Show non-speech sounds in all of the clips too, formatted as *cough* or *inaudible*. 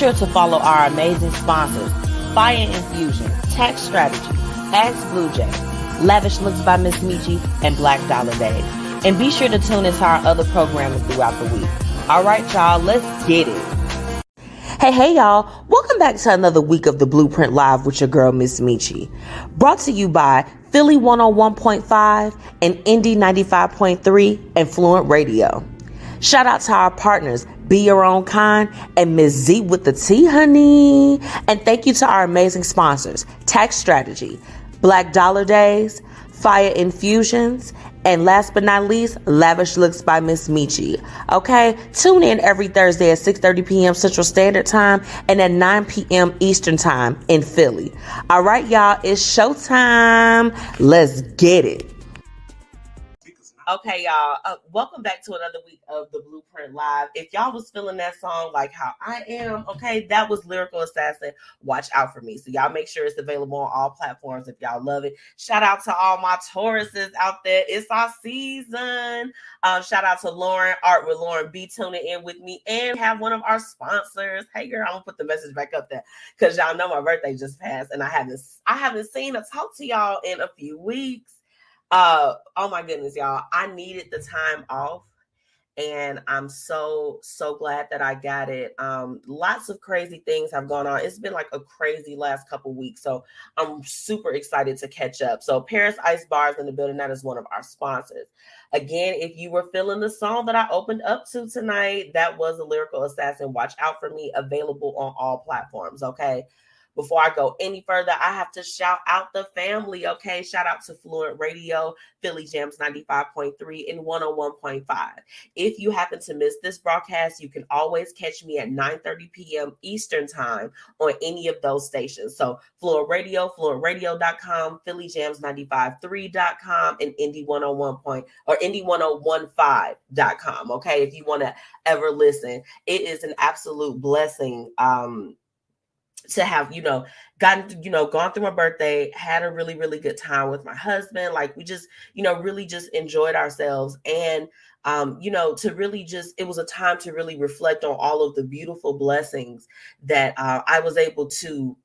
sure to follow our amazing sponsors, Fire Infusion, Tax Strategy, Ask Blue Jay, Lavish Looks by Miss Metchi, and Black Dollar Days. And be sure to tune into our other programming throughout the week. All right, y'all, let's get it. Hey, hey, y'all. Welcome back to another week of the Blueprint Live with your girl, Miss Metchi. Brought to you by Philly 101.5 and Indy 95.3 and Fluent Radio. Shout out to our partners, Be Your Own Kind and Ms. Z with the T, honey. And thank you to our amazing sponsors, Tax Strategy, Black Dollar Days, Fire Infusions, and last but not least, Lavish Looks by Miss Metchi. Okay, tune in every Thursday at 6:30 p.m. Central Standard Time and at 9 p.m. Eastern Time in Philly. All right, y'all, it's showtime. Let's get it. Okay, y'all. Uh, welcome back to another week of the Blueprint Live. If y'all was feeling that song like how I am, okay, that was Lyrical Assassin. Watch out for me. So y'all make sure it's available on all platforms if y'all love it. Shout out to all my Tauruses out there. It's our season. Um, shout out to Lauren Art with Lauren B tuning in with me and have one of our sponsors. Hey girl, I'm gonna put the message back up there because y'all know my birthday just passed and I haven't I haven't seen or talked to y'all in a few weeks. Uh, oh my goodness, y'all. I needed the time off and I'm so so glad that I got it. Um, lots of crazy things have gone on. It's been like a crazy last couple weeks, so I'm super excited to catch up. So Paris Ice Bars in the building. That is one of our sponsors. Again, if you were feeling the song that I opened up to tonight, that was a lyrical assassin. Watch out for me. Available on all platforms. Okay. Before I go any further, I have to shout out the family. Okay. Shout out to Fluent Radio, Philly Jams 95.3 and 101.5. If you happen to miss this broadcast, you can always catch me at 9 30 p.m. Eastern Time on any of those stations. So, Fluent Radio, fluentradio.com, Philly Jams 95.3.com, and Indy 101. Point, or Indy1015.com. Okay. If you want to ever listen, it is an absolute blessing. Um, to have you know gotten you know gone through my birthday had a really really good time with my husband like we just you know really just enjoyed ourselves. And um you know to really just it was a time to really reflect on all of the beautiful blessings that uh, i was able to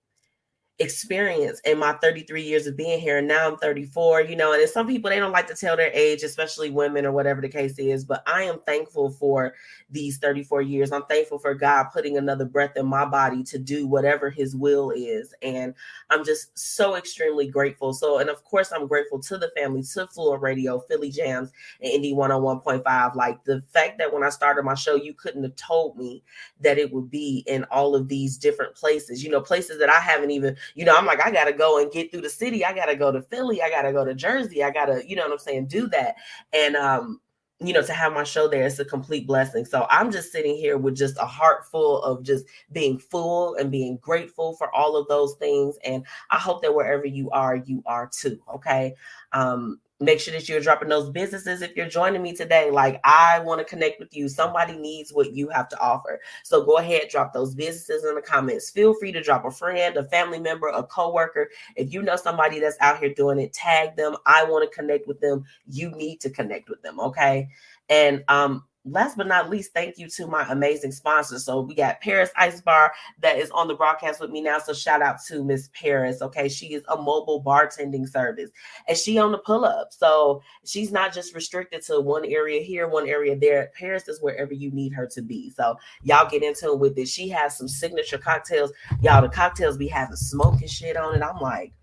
experience in my 33 years of being here and now i'm 34 you know and some people they don't like to tell their age especially women or whatever the case is but i am thankful for these 34 years. I'm thankful for god putting another breath in my body to do whatever his will is and i'm just so extremely grateful. So and of course i'm grateful to the family to Fluent Radio philly jams and indy 101.5 like the fact that when i started my show you couldn't have told me that it would be in all of these different places you know places that i haven't even you know, I'm like, I gotta go and get through the city. I gotta go to Philly. I gotta go to Jersey. I gotta, you know what I'm saying, do that. And um, you know, to have my show there, it's a complete blessing. So I'm just sitting here with just a heart full of just being full and being grateful for all of those things. And I hope that wherever you are, you are too. Okay. Um, make sure that you're dropping those businesses if you're joining me today. Like i want to connect with you. Somebody needs what you have to offer. So go ahead drop those businesses in the comments. Feel free to drop a friend a family member a coworker. If you know somebody that's out here doing it tag them. I want to connect with them. You need to connect with them okay? And um last but not least, thank you to my amazing sponsors. So we got Paris Ice Bar that is on the broadcast with me now. So shout out to Miss Paris. Okay, she is a mobile bartending service, and she on the pull up. So she's not just restricted to one area here, one area there. Paris is wherever you need her to be. So y'all get into it with it. She has some signature cocktails. Y'all, the cocktails be having smoking shit on it. I'm like,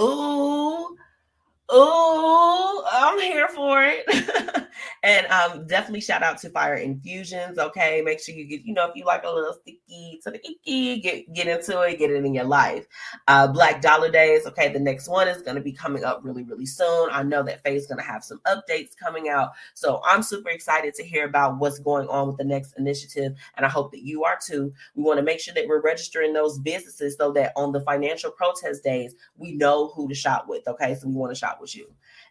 ooh Oh, I'm here for it. *laughs* and um, definitely shout out to Fire Infusions. Okay, make sure you get, you know, if you like a little sticky to the icky, get get into it, get it in your life. Uh, Black Dollar Days. Okay, the next one is going to be coming up really, really soon. I know that Faye's going to have some updates coming out, so I'm super excited to hear about what's going on with the next initiative, and I hope that you are too. We want to make sure that we're registering those businesses so that on the financial protest days we know who to shop with. Okay, so we want to shop with you.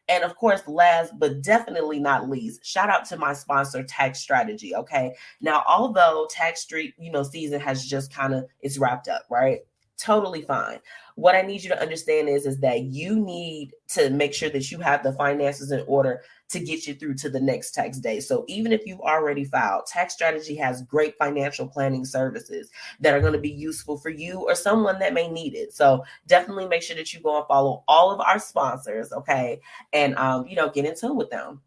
And of course, last but definitely not least, shout out to my sponsor, Tax Strategy. Okay. Now, although tax street, you know, season has just kind of it's wrapped up, right? totally fine. What I need you to understand is, is that you need to make sure that you have the finances in order to get you through to the next tax day. So even if you've already filed, Tax Strategy has great financial planning services that are going to be useful for you or someone that may need it. So definitely make sure that you go and follow all of our sponsors, okay? And um, you know, get in tune with them.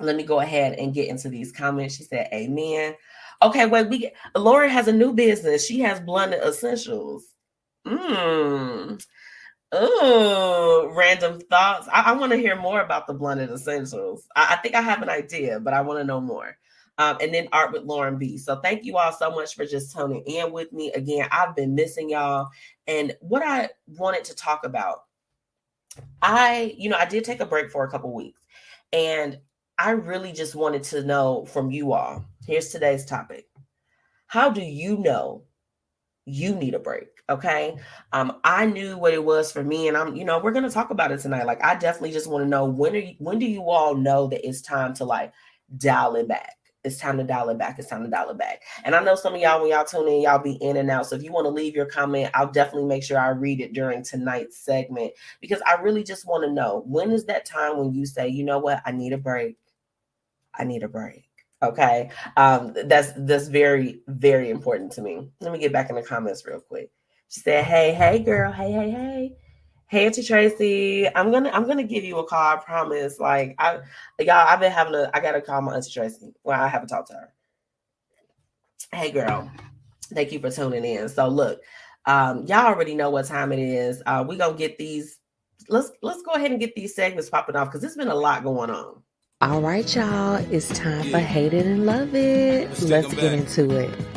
Let me go ahead and get into these comments. She said, Amen. Okay, wait, we Lauren has a new business. She has blended essentials. Mmm. Oh, random thoughts. I, I want to hear more about the blended essentials. I, I, think I have an idea, but I want to know more. Um, and then art with Lauren B. So thank you all so much for just tuning in with me. Again, I've been missing y'all. And what I wanted to talk about, I, you know, I did take a break for a couple weeks. And I really just wanted to know from you all. Here's today's topic. How do you know you need a break? Okay. Um, I knew what it was for me, and I'm, you know, we're gonna talk about it tonight. Like, I definitely just want to know when are you, when do you all know that it's time to like dial it back? It's time to dial it back. It's time to dial it back. And I know some of y'all, when y'all tune in, y'all be in and out. So if you want to leave your comment, I'll definitely make sure I read it during tonight's segment because I really just want to know when is that time when you say, you know what, I need a break. I need a break. Okay. Um, that's that's very, very important to me. Let me get back in the comments real quick. She said, Hey, hey girl, hey, hey, hey. Hey Auntie Tracy, I'm gonna I'm gonna give you a call. I promise. Like I y'all, I've been having a I gotta call my Auntie Tracy. Well, I haven't talked to her. Hey girl, thank you for tuning in. So look, um, y'all already know what time it is. Uh, we gonna get these. Let's let's go ahead and get these segments popping off because there's been a lot going on. All right, y'all. It's time for Hate It and Love It. Let's, Let's get into it.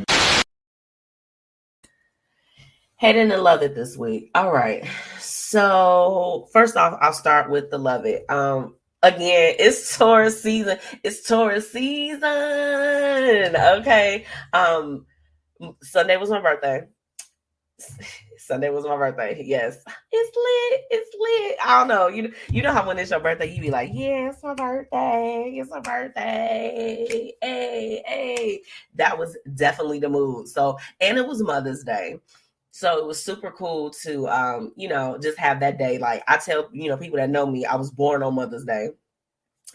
Hate It and Love It this week. All right. So, first off, I'll start with the Love It. Um, again, *laughs* it's Taurus season. It's Taurus season. Okay. Um, Sunday was my birthday. *laughs* Sunday was my birthday. Yes, it's lit. It's lit. I don't know. You you know how when it's your birthday, you be like, yeah, it's my birthday. It's my birthday. Hey, hey. That was definitely the mood. So, and it was Mother's Day. So it was super cool to um, you know, just have that day. Like I tell, you know, people that know me, I was born on Mother's Day.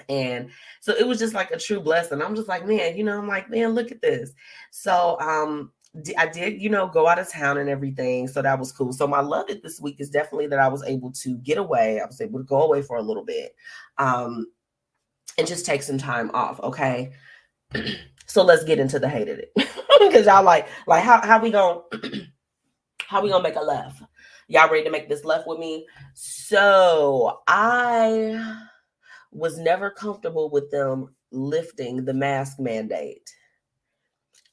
And so it was just like a true blessing. I'm just like, man, you know, I'm like, man, look at this. So um I did, you know, go out of town and everything. So that was cool. So my love it this week is definitely that I was able to get away. I was able to go away for a little bit. Um, and just take some time off. Okay. *clears throat* so let's get into the hate of it. *laughs* Cause y'all like, like how how we gonna *clears throat* how we gonna make a left? Y'all ready to make this left with me? So I was never comfortable with them lifting the mask mandate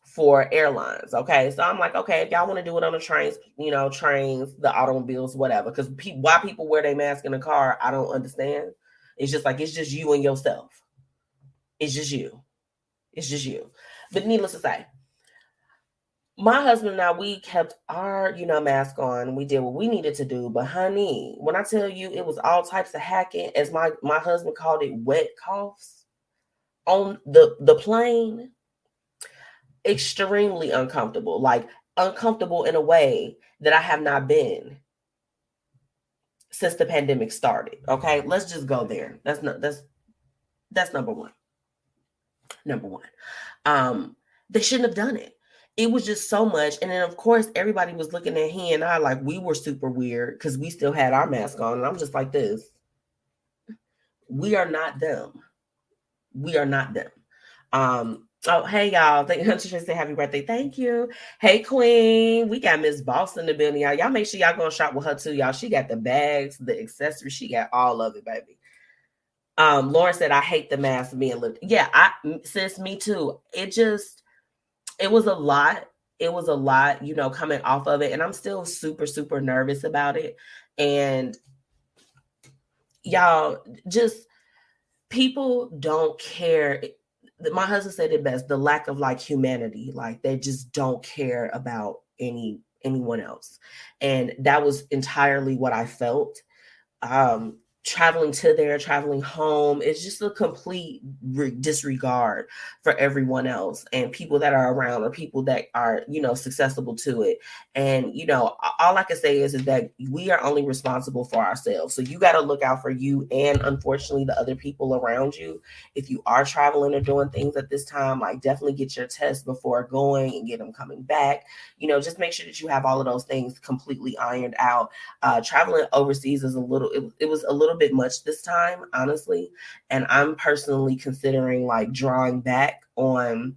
for airlines. Okay. So I'm like, okay, if y'all want to do it on the trains, you know, trains, the automobiles, whatever. Because pe- why people wear their mask in a car, I don't understand. It's just like, it's just you and yourself. It's just you. It's just you. But needless to say, my husband and I, we kept our, you know, mask on. We did what we needed to do. But honey, when I tell you it was all types of hacking, as my my husband called it, wet coughs on the the plane extremely uncomfortable, like uncomfortable in a way that I have not been since the pandemic started. Okay, let's just go there. That's not that's that's number one. Number one. Um, they shouldn't have done it. It was just so much. And then of course everybody was looking at he and I like we were super weird because we still had our mask on. And I'm just like this. We are not them. We are not them. Um, Oh, hey y'all. Thank *laughs* you. Say happy birthday. Thank you. Hey Queen. We got Miss Boss in the building, y'all. Y'all make sure y'all go shop with her too, y'all. She got the bags, the accessories, she got all of it, baby. Um, Lauren said, I hate the mask being lifted. Yeah, I sis, me too. It just it was a lot. It was a lot, you know, coming off of it. And I'm still super, super nervous about it. And y'all just people don't care my husband said it best the lack of like humanity like they just don't care about any anyone else and that was entirely what i felt um traveling to there, traveling home. It's just a complete re- disregard for everyone else and people that are around or people that are, you know, susceptible to it. And, you know, all I can say is, is that we are only responsible for ourselves. So you got to look out for you and unfortunately the other people around you. If you are traveling or doing things at this time, like definitely get your test before going and get them coming back. You know, just make sure that you have all of those things completely ironed out. Uh, traveling overseas is a little, it, it was a little little bit much this time, honestly. And I'm personally considering like drawing back on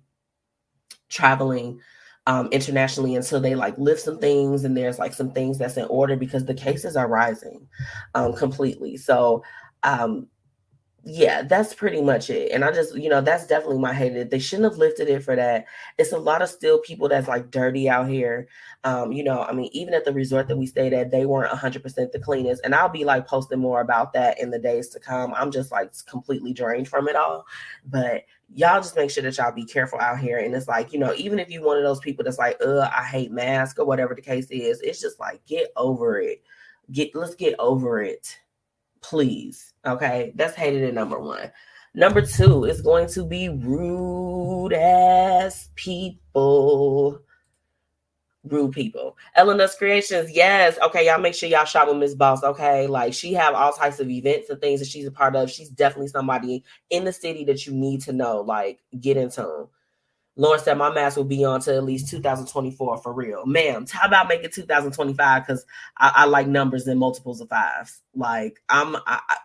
traveling um, internationally until they like lift some things and there's like some things that's in order because the cases are rising um, completely. So um, yeah, that's pretty much it. And I just, you know, that's definitely my hated. They shouldn't have lifted it for that. It's a lot of still people that's like dirty out here. Um, you know, I mean, even at the resort that we stayed at, they weren't 100% the cleanest. And I'll be like posting more about that in the days to come. I'm just like completely drained from it all. But y'all just make sure that y'all be careful out here. And it's like, you know, even if you one of those people that's like, uh, I hate masks or whatever the case is, it's just like, get over it. Get, let's get over it please. Okay, that's hated at number one. Number two is going to be rude ass people. Rude people. Eleanor's Creations, yes. Okay, y'all make sure y'all shop with Miss Boss. Okay, like she have all types of events and things that she's a part of. She's definitely somebody in the city that you need to know. Like, get into. Lauren said my mask will be on to at least 2024 for real. Ma'am, how about making 2025? Because I, I, like numbers in multiples of fives. Like I'm I, I,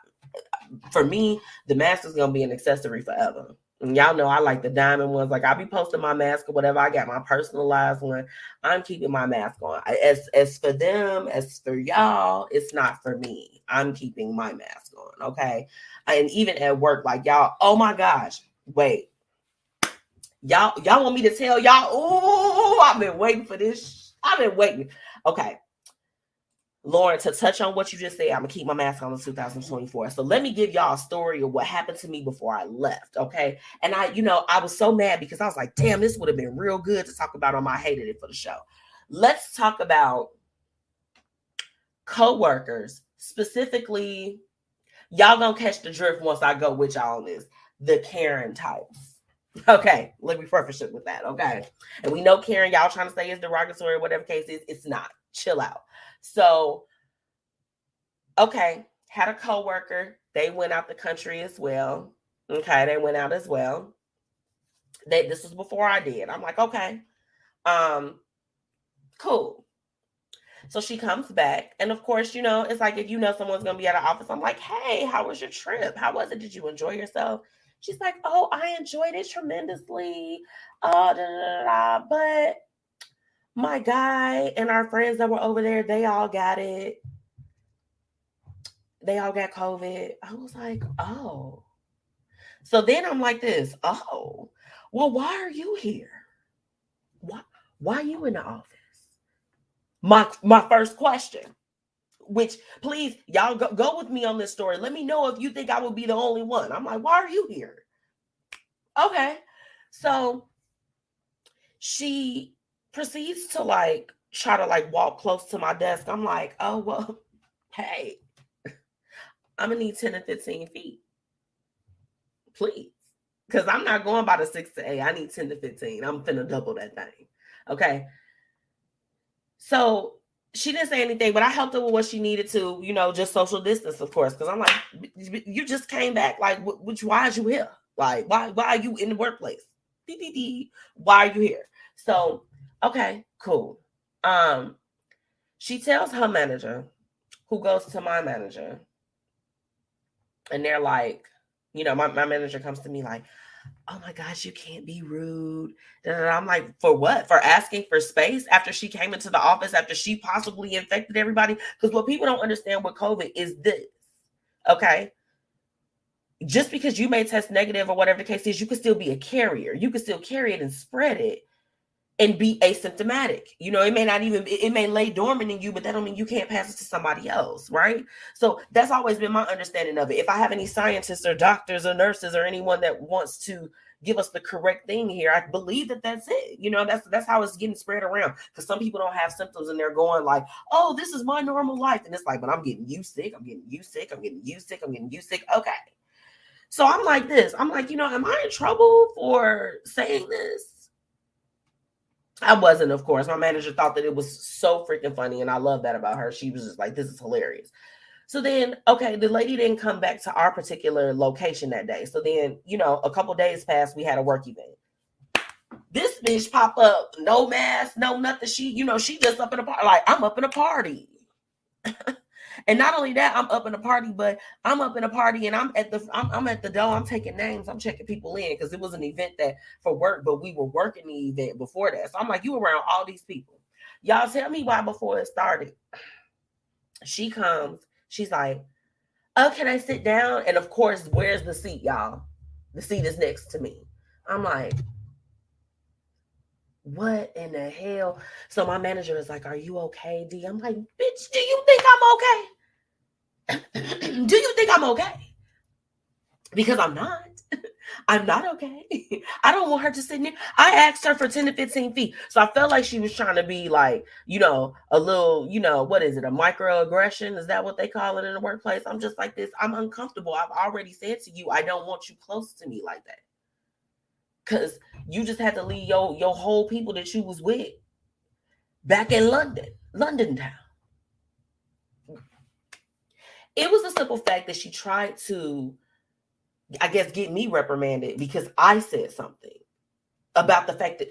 for me, the mask is gonna be an accessory forever. And y'all know I like the diamond ones. Like I'll be posting my mask or whatever. I got my personalized one. I'm keeping my mask on. As as for them, as for y'all, it's not for me. I'm keeping my mask on. Okay. And even at work, like y'all, oh my gosh, wait Y'all, y'all want me to tell y'all? Oh, I've been waiting for this. I've been waiting. Okay. Lauren, to touch on what you just said, I'm gonna keep my mask on in 2024. So let me give y'all a story of what happened to me before I left. Okay. And I, you know, I was so mad because I was like, damn, this would have been real good to talk about on my hated it for the show. Let's talk about co-workers, specifically. Y'all gonna catch the drift once I go with y'all on this. The Karen types. Okay, let me preface it with that. Okay. And we know Karen, y'all trying to say is derogatory, whatever case is, it's not. Chill out. So, okay, had a coworker. They went out the country as well. Okay, they went out as well. They this was before I did. I'm like, okay, um, cool. So she comes back, and of course, you know, it's like if you know someone's gonna be at an office, I'm like, hey, how was your trip? How was it? Did you enjoy yourself? She's like, oh, I enjoyed it tremendously. Uh, da, da, da, but my guy and our friends that were over there, they all got it. They all got COVID. I was like, oh. So then I'm like this, oh, well, why are you here? Why, why are you in the office? My my first question which please y'all go, go with me on this story. Let me know if you think I would be the only one. I'm like, why are you here? Okay. So she proceeds to like try to like walk close to my desk. I'm like, oh well, *laughs* hey, *laughs* I'm gonna need 10 to 15 feet. Please. Because I'm not going by the six to eight. I need 10 to 15. I'm finna double that thing. Okay. So she didn't say anything, but I helped her with what she needed to, you know, just social distance, of course. Because I'm like, you just came back, like, which why are you here? Like, why why are you in the workplace? Why are you here? So, okay, cool. Um, she tells her manager, who goes to my manager, and they're like, you know, my, my manager comes to me like, oh my gosh, you can't be rude. And I'm like, for what? For asking for space after she came into the office, after she possibly infected everybody? Because what people don't understand with COVID is this. Okay. Just because you may test negative or whatever the case is, you could still be a carrier. You could still carry it and spread it and be asymptomatic. You know, it may not even it may lay dormant in you, but that don't mean you can't pass it to somebody else, right? So that's always been my understanding of it. If I have any scientists or doctors or nurses or anyone that wants to, give us the correct thing here. I believe that that's it. You know, that's that's how it's getting spread around. Because some people don't have symptoms and they're going like, "Oh, this is my normal life," and it's like, "But I'm getting you sick. I'm getting you sick. I'm getting you sick. I'm getting you sick." Okay. So I'm like this. I'm like, you know, am I in trouble for saying this? I wasn't, of course. My manager thought that it was so freaking funny, and I love that about her. She was just like, "This is hilarious." So then, okay, the lady didn't come back to our particular location that day. So then, you know, a couple days passed, we had a work event. This bitch pop up, no mask, no nothing. She, you know, she just up in a party. Like, I'm up in a party. *laughs* and not only that, I'm up in a party, but I'm up in a party and I'm at the I'm, I'm at the door. I'm taking names. I'm checking people in because it was an event that for work, but we were working the event before that. So I'm like, you around all these people. Y'all tell me why before it started. She comes She's like, Oh, can I sit down? And of course, where's the seat, y'all? The seat is next to me. I'm like, what in the hell? So my manager is like, Are you okay, D? I'm like, bitch, do you think I'm okay? *clears throat* do you think I'm okay? Because I'm not. *laughs* I'm not okay. *laughs* I don't want her to sit near. I asked her for 10 to 15 feet. So I felt like she was trying to be like, you know, a little, you know, what is it? A microaggression? Is that what they call it in the workplace? I'm just like this. I'm uncomfortable. I've already said to you, I don't want you close to me like that. Cause you just had to leave your your whole people that you was with back in London, London town. It was a simple fact that she tried to I guess, get me reprimanded because I said something about the fact that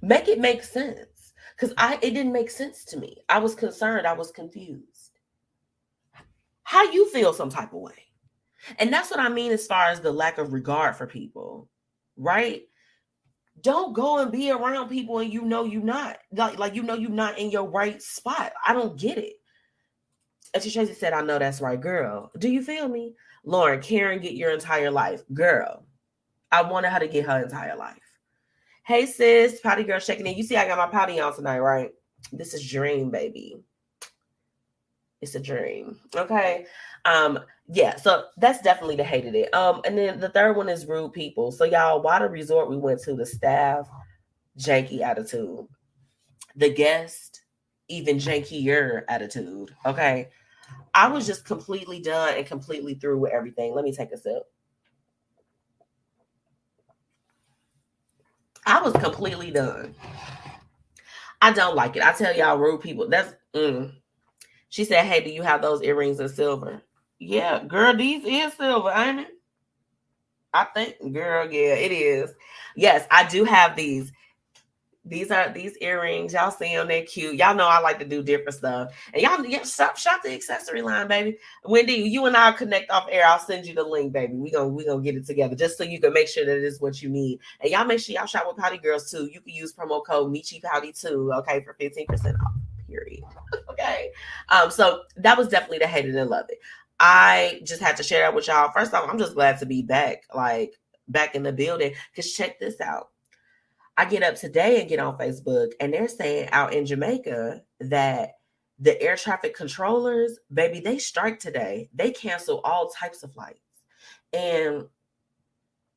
make it make sense because I it didn't make sense to me. I was concerned. I was confused. How you feel some type of way, and that's what I mean as far as the lack of regard for people, right? Don't go and be around people and you know you're not like like you know you're not in your right spot. I don't get it. As Tracy said, I know that's right, girl. Do you feel me? Lauren, Karen, get your entire life. Girl, I wanted her to get her entire life. Hey, sis, potty girl checking in. You see, I got my potty on tonight, right? This is dream, baby. It's a dream. Okay. Um, yeah, so that's definitely the hated it. Um, and then the third one is rude people. So y'all, why the resort we went to, the staff, janky attitude. The guest, even jankier attitude. Okay. I was just completely done and completely through with everything. Let me take a sip. I was completely done. I don't like it. I tell y'all, rude people. That's mm. She said, Hey, do you have those earrings in silver? Yeah, girl, these is silver, ain't it? I think, girl, yeah, it is. Yes, I do have these. These are these earrings. Y'all see them, they're cute. Y'all know I like to do different stuff. And y'all yeah, shop, shop the accessory line, baby. Wendy, you and I'll connect off air. I'll send you the link, baby. We gonna we gonna get it together just so you can make sure that it is what you need. And y'all make sure y'all shop with Pouty Girls too. You can use promo code Metchi Pouty too, okay, for 15% off. Period. *laughs* okay. Um, so that was definitely the hated and love it. I just had to share that with y'all. First off, I'm just glad to be back, like back in the building. Cause check this out I get up today and get on Facebook, and they're saying out in Jamaica that the air traffic controllers, baby, they strike today. They cancel all types of flights. And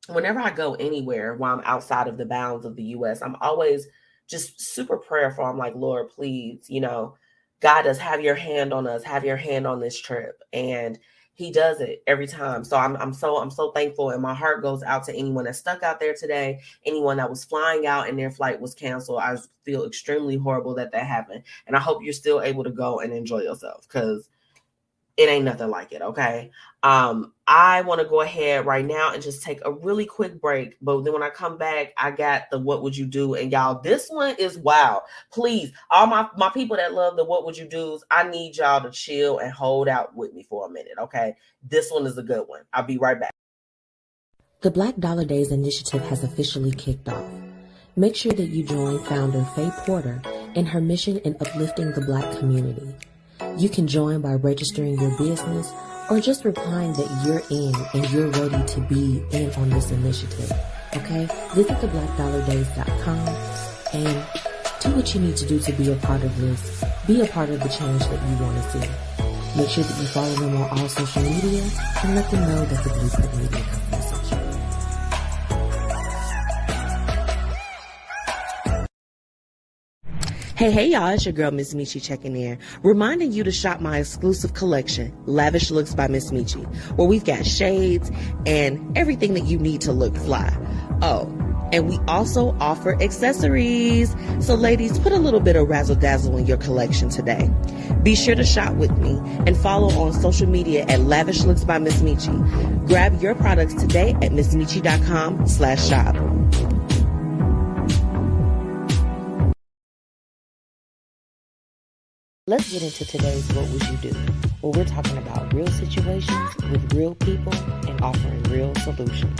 whenever I go anywhere while I'm outside of the bounds of the US, I'm always just super prayerful. I'm like, Lord, please, you know, God does have your hand on us, have your hand on this trip. And he does it every time. So I'm I'm so I'm so thankful and my heart goes out to anyone that's stuck out there today, anyone that was flying out and their flight was canceled. I feel extremely horrible that that happened. And I hope you're still able to go and enjoy yourself cuz it ain't nothing like it, okay? Um, I want to go ahead right now and just take a really quick break. But then when I come back, I got the what would you do? And y'all, this one is wow. Please, all my, my people that love the what would you do's, I need y'all to chill and hold out with me for a minute, okay? This one is a good one. I'll be right back. The Black Dollar Days initiative has officially kicked off. Make sure that you join founder Faye Porter in her mission in uplifting the Black community. You can join by registering your business or just replying that you're in and you're ready to be in on this initiative. Okay? Visit theblackdollardays.com and do what you need to do to be a part of this. Be a part of the change that you want to see. Make sure that you follow them on all social media and let them know that the Blueprint Media Company Hey, hey, y'all, it's your girl, Miss Metchi, checking in, reminding you to shop my exclusive collection, Lavish Looks by Miss Metchi, where we've got shades and everything that you need to look fly. Oh, and we also offer accessories. So, ladies, put a little bit of razzle dazzle in your collection today. Be sure to shop with me and follow on social media at Lavish Looks by Miss Metchi. Grab your products today at missmetchi.com slash shop. Let's get into today's What Would You Do? Where we're talking about real situations with real people and offering real solutions.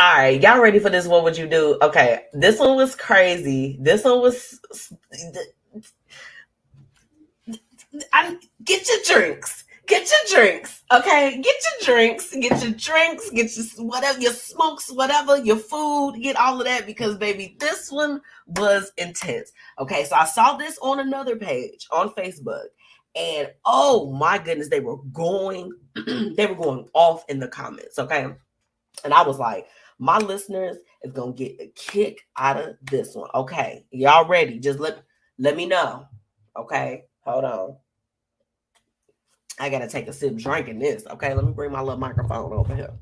All right, y'all ready for this? What would you do? Okay, this one was crazy. This one was. I, get your drinks. Get your drinks. Okay, get your drinks. Get your drinks. Get your whatever your smokes, whatever your food. Get all of that because baby, this one was intense. Okay, so I saw this on another page on Facebook, and oh my goodness, they were going, *clears throat* they were going off in the comments. Okay, and I was like my listeners is gonna get a kick out of this one. Okay, y'all ready? Just let let me know. Okay, hold on. I gotta take a sip drinking this. Okay, let me bring my little microphone over here.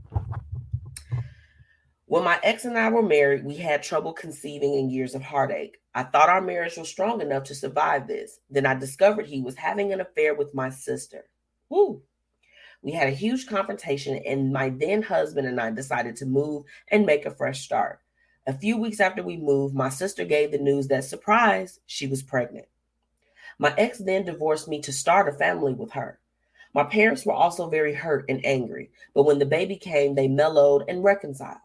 When my ex and I were married, we had trouble conceiving and years of heartache. I thought our marriage was strong enough to survive this. Then I discovered he was having an affair with my sister. Woo. We had a huge confrontation, and my then husband and I decided to move and make a fresh start. A few weeks after we moved, my sister gave the news that, surprise, she was pregnant. My ex then divorced me to start a family with her. My parents were also very hurt and angry, but when the baby came, they mellowed and reconciled.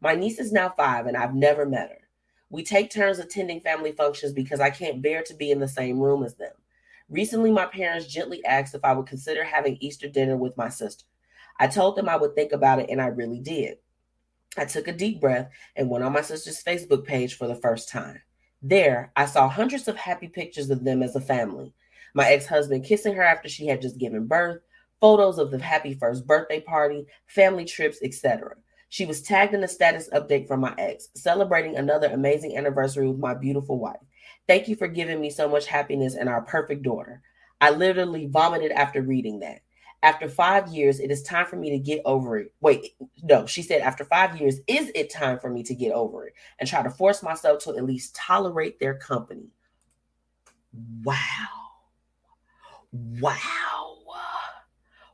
My niece is now five, and I've never met her. We take turns attending family functions because I can't bear to be in the same room as them. Recently, my parents gently asked if I would consider having Easter dinner with my sister. I told them I would think about it, and I really did. I took a deep breath and went on my sister's Facebook page for the first time. There, I saw hundreds of happy pictures of them as a family. My ex husband kissing her after she had just given birth, photos of the happy first birthday party, family trips, etc. She was tagged in a status update from my ex, celebrating another amazing anniversary with my beautiful wife. Thank you for giving me so much happiness and our perfect daughter. I literally vomited after reading that. After five years, it is time for me to get over it. Wait, no, she said, after five years, is it time for me to get over it and try to force myself to at least tolerate their company? Wow. Wow.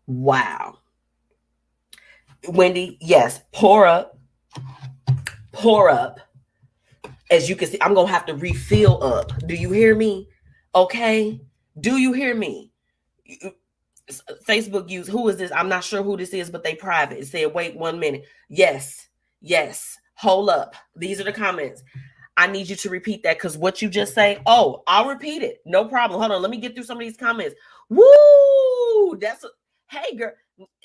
Wow. Wendy, yes, pour up, pour up as you can see, I'm gonna have to refill up. Do you hear me? Okay. Do you hear me? Facebook use who is this? I'm not sure who this is, but they private. It said, wait one minute. Yes, yes. Hold up. These are the comments. I need you to repeat that because what you just say, oh, I'll repeat it. No problem. Hold on. Let me get through some of these comments. Woo! That's hey girl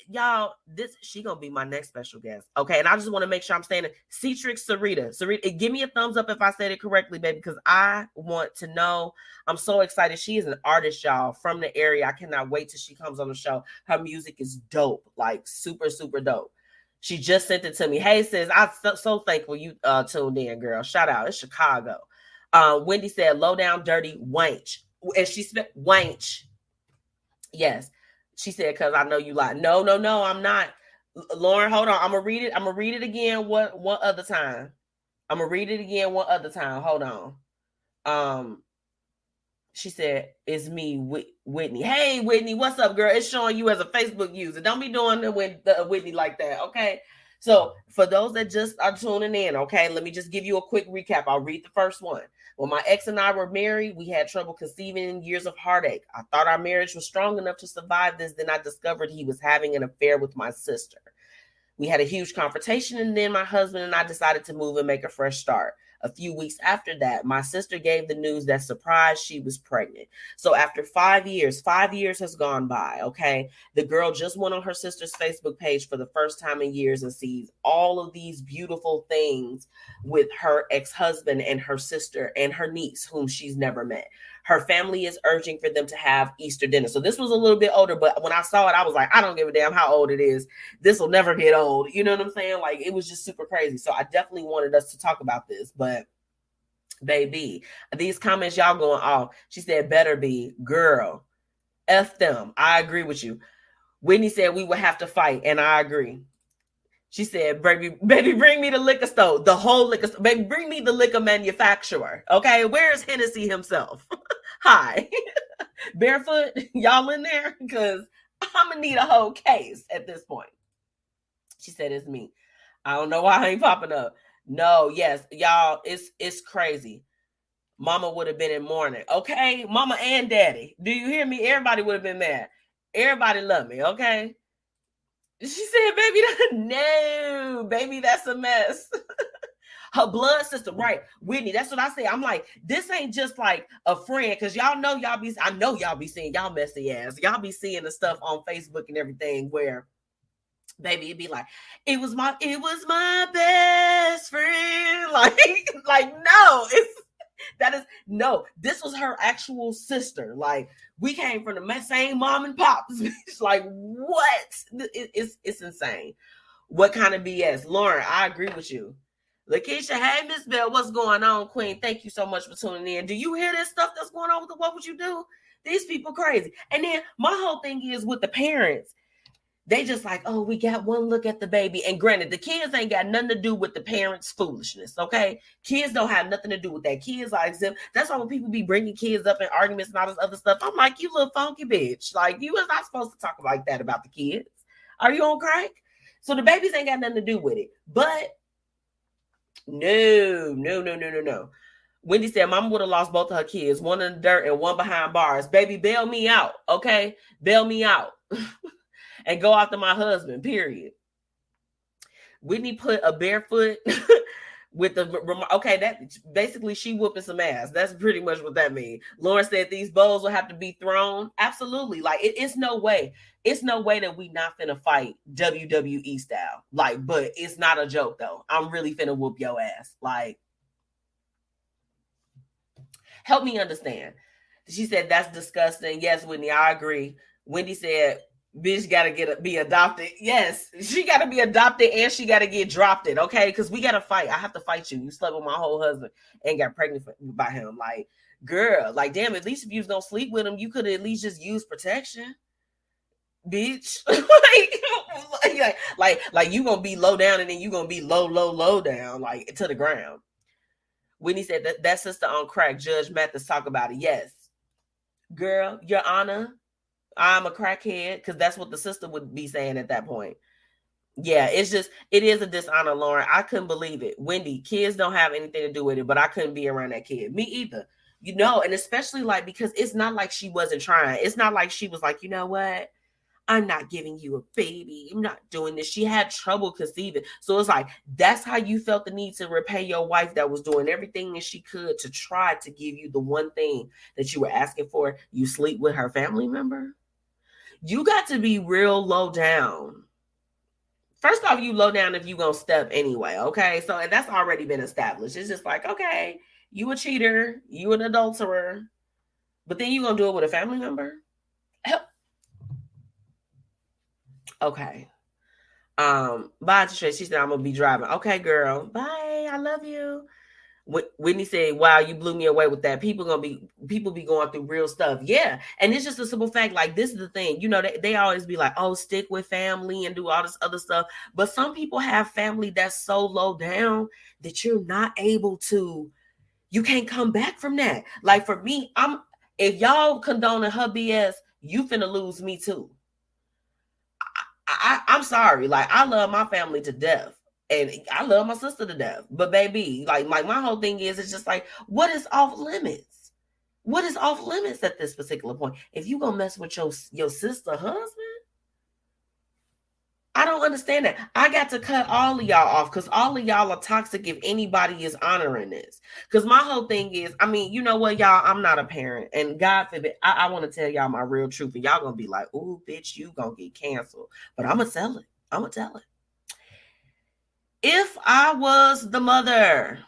y'all, this she gonna be my next special guest. Okay, and I just want to make sure I'm saying it. Cetrix Sarita. Sarita, give me a thumbs up if I said it correctly, baby, because I want to know. I'm so excited. She is an artist, y'all, from the area. I cannot wait till she comes on the show. Her music is dope, like super, super dope. She just sent it to me. Hey, sis, I'm so, so thankful you uh tuned in, girl. Shout out. It's Chicago. Uh, Wendy said, low down, dirty wench. And she spent wench. Yes. She said, "Cause I know you lie." No, no, no, I'm not. Lauren, hold on. I'm gonna read it. I'm gonna read it again. One one other time. I'm gonna read it again one other time. Hold on. Um, she said, "It's me, Whitney. Hey, Whitney, what's up, girl? It's showing you as a Facebook user. Don't be doing the, with uh, Whitney like that, okay?" So, for those that just are tuning in, okay, let me just give you a quick recap. I'll read the first one. When my ex and I were married, we had trouble conceiving years of heartache. I thought our marriage was strong enough to survive this. Then I discovered he was having an affair with my sister. We had a huge confrontation, and then my husband and I decided to move and make a fresh start. A few weeks after that, my sister gave the news that surprised she was pregnant. So after five years, five years has gone by. Okay. The girl just went on her sister's Facebook page for the first time in years and sees all of these beautiful things with her ex husband and her sister and her niece, whom she's never met. Her family is urging for them to have Easter dinner. So this was a little bit older, but when I saw it, I was like, I don't give a damn how old it is. This will never get old. You know what I'm saying? Like it was just super crazy. So I definitely wanted us to talk about this, but Baby, these comments y'all going off. She said, better be, girl. F them. I agree with you. Whitney said we would have to fight, and I agree. She said, baby, baby, bring me the liquor store, the whole liquor store. Baby, bring me the liquor manufacturer. Okay, where's Hennessy himself? *laughs* Hi. *laughs* Barefoot, *laughs* y'all in there? Because I'm gonna need a whole case at this point. She said it's me. I don't know why I ain't popping up. No, yes, y'all, it's it's crazy. Mama would have been in mourning. Okay, mama and daddy. Do you hear me? Everybody would have been mad. Everybody love me, okay? She said, baby, *laughs* no, baby, that's a mess. *laughs* her blood system, right? Whitney, that's what I say. I'm like, this ain't just like a friend, because y'all know y'all be, I know y'all be seeing y'all messy ass. Y'all be seeing the stuff on Facebook and everything where baby it'd be like it was my it was my best friend *laughs* like like no it's *laughs* that is no this was her actual sister like we came from the same mom and pops *laughs* like what it, it's it's insane what kind of bs lauren i agree with you Lakeisha, hey Miss Bell, what's going on, Queen? Thank you so much for tuning in. Do you hear this stuff that's going on with the what would you do? These people crazy. And then my whole thing is with the parents they just like, oh, we got one look at the baby. And granted, the kids ain't got nothing to do with the parents' foolishness. Okay, kids don't have nothing to do with that. Kids are exempt. That's why when people be bringing kids up in arguments and all this other stuff, I'm like, you little funky bitch. Like you was not supposed to talk like that about the kids. Are you on crack? So the babies ain't got nothing to do with it. But no, no, no, no, no, no. Wendy said, Mama would have lost both of her kids, one in the dirt and one behind bars. Baby, bail me out. Okay. Bail me out. *laughs* and go after my husband, period. Whitney put a barefoot *laughs* with the okay, that basically she whooping some ass. That's pretty much what that means. Lauren said these bowls will have to be thrown. Absolutely. Like it, it's no way. It's no way that we not finna fight WWE style. Like, but it's not a joke though. I'm really finna whoop your ass. Like, help me understand. She said that's disgusting. Yes, Whitney, I agree. Wendy said bitch gotta get a, be adopted. Yes, she gotta be adopted and she gotta get dropped it. Okay, because we gotta fight. I have to fight you. You slept with my whole husband and got pregnant by him. Like, girl, like damn. At least if you gonna sleep with him, you could at least just use protection, bitch. *laughs* like, *laughs* like, like, like you gonna be low down and then you gonna be low, low, low down, like to the ground. Whitney said that that sister on crack. Judge Mathis talk about it. Yes, girl, Your Honor I'm a crackhead because that's what the sister would be saying at that point. Yeah, it's just it is a dishonor, Lauren. I couldn't believe it. Wendy, kids don't have anything to do with it, but I couldn't be around that kid. Me either. You know, and especially like because it's not like she wasn't trying. It's not like she was like, you know what? I'm not giving you a baby. I'm not doing this. She had trouble conceiving. So it's like that's how you felt the need to repay your wife that was doing everything that she could to try to give you the one thing that you were asking for. You sleep with her family member you got to be real low down. First off, you low down if you gonna step anyway. Okay, so and that's already been established. It's just like okay, you a cheater, you an adulterer, but then you gonna do it with a family member. Help. Okay. Um, bye, Trish. She said I'm gonna be driving. Okay, girl. Bye. I love you. Whitney said, "Wow, you blew me away with that." People gonna be people be going through real stuff, yeah. And it's just a simple fact. Like this is the thing, you know. They, they always be like, "Oh, stick with family and do all this other stuff." But some people have family that's so low down that you're not able to. You can't come back from that. Like for me, I'm if y'all condoning her BS, you finna lose me too. I, I, I'm sorry. Like I love my family to death and I love my sister to death. But baby, like, like my whole thing is, it's just like, what is off limits? What is off limits at this particular point? If you gonna mess with your your sister husband, I don't understand that. I got to cut all of y'all off because all of y'all are toxic if anybody is honoring this. Because my whole thing is, I mean, you know what, y'all, I'm not a parent. And God forbid, I, I want to tell y'all my real truth. And y'all gonna be like, oh, bitch, you gonna get canceled. But I'm gonna tell it. I'm gonna tell it. If I was the mother,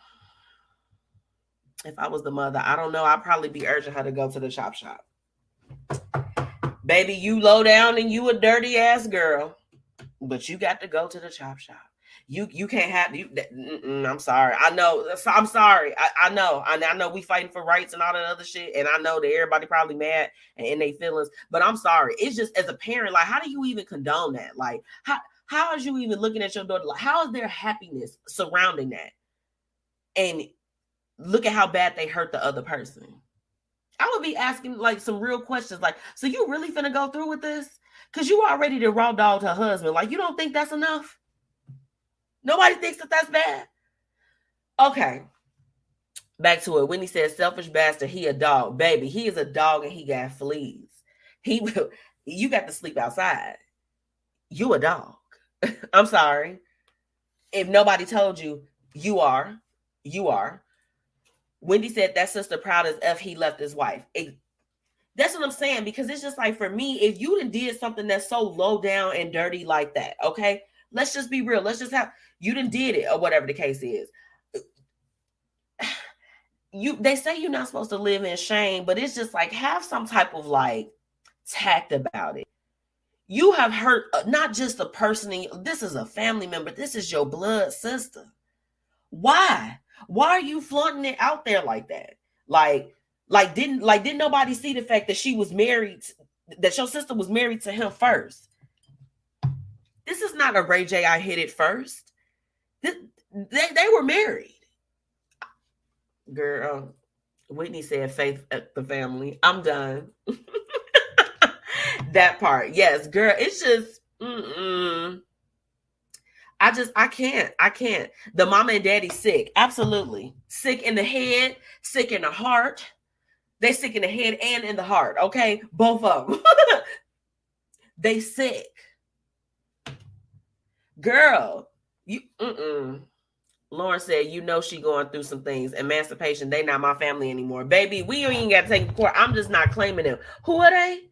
if I was the mother, I don't know. I'd probably be urging her to go to the chop shop. Baby, you low down and you a dirty ass girl, but you got to go to the chop shop. You you can't have you. I'm sorry. I know. I'm sorry. I, I know. I, I, know we fighting for rights and all that other shit. And I know that everybody probably mad and in their feelings. But I'm sorry. It's just as a parent, like, how do you even condone that? Like, how how is you even looking at your daughter? Like, how is their happiness surrounding that? And look at how bad they hurt the other person. I would be asking like some real questions, like, so you really finna go through with this? Cause you already did raw dog her husband. Like, you don't think that's enough? Nobody thinks that that's bad. Okay. Back to it. When he said selfish bastard, he a dog. Baby, he is a dog and he got fleas. He will, you got to sleep outside. You a dog. *laughs* I'm sorry. If nobody told you, you are. You are. Wendy said that sister proud as F he left his wife. It, that's what I'm saying because it's just like for me, if you did something that's so low down and dirty like that, okay, let's just be real. Let's just have you didn't did it or whatever the case is. *sighs* You they say you're not supposed to live in shame, but it's just like have some type of like tact about it. You have hurt uh, not just a person. In, this is a family member. This is your blood sister. Why? Why are you flaunting it out there like that? Like, like didn't like didn't nobody see the fact that she was married, that your sister was married to him first? This is not a Ray J. I hit it first. This, they they were married. Girl, Whitney said faith at the family. I'm done. *laughs* that part, yes, girl. It's just. Mm-mm. I just I can't. I can't. The mama and daddy sick. Absolutely. Sick in the head, sick in the heart. They sick in the head and in the heart. Okay. Both of them. *laughs* they sick. Girl, you mm-mm. Lauren said, you know she going through some things. Emancipation, they not my family anymore. Baby, we ain't even got to take court. I'm just not claiming them. Who are they?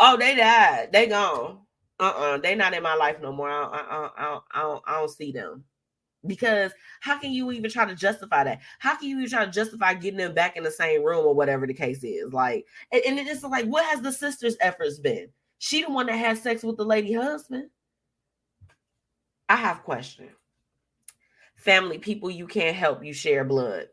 Oh, they died. They gone. Uh-uh. They not in my life no more. I, I, I, I, don't, I don't see them. Because how can you even try to justify that? How can you even try to justify getting them back in the same room or whatever the case is? Like and, and it's like what has the sister's efforts been? She the one that had sex with the lady husband? I have questions family people you can't help you share blood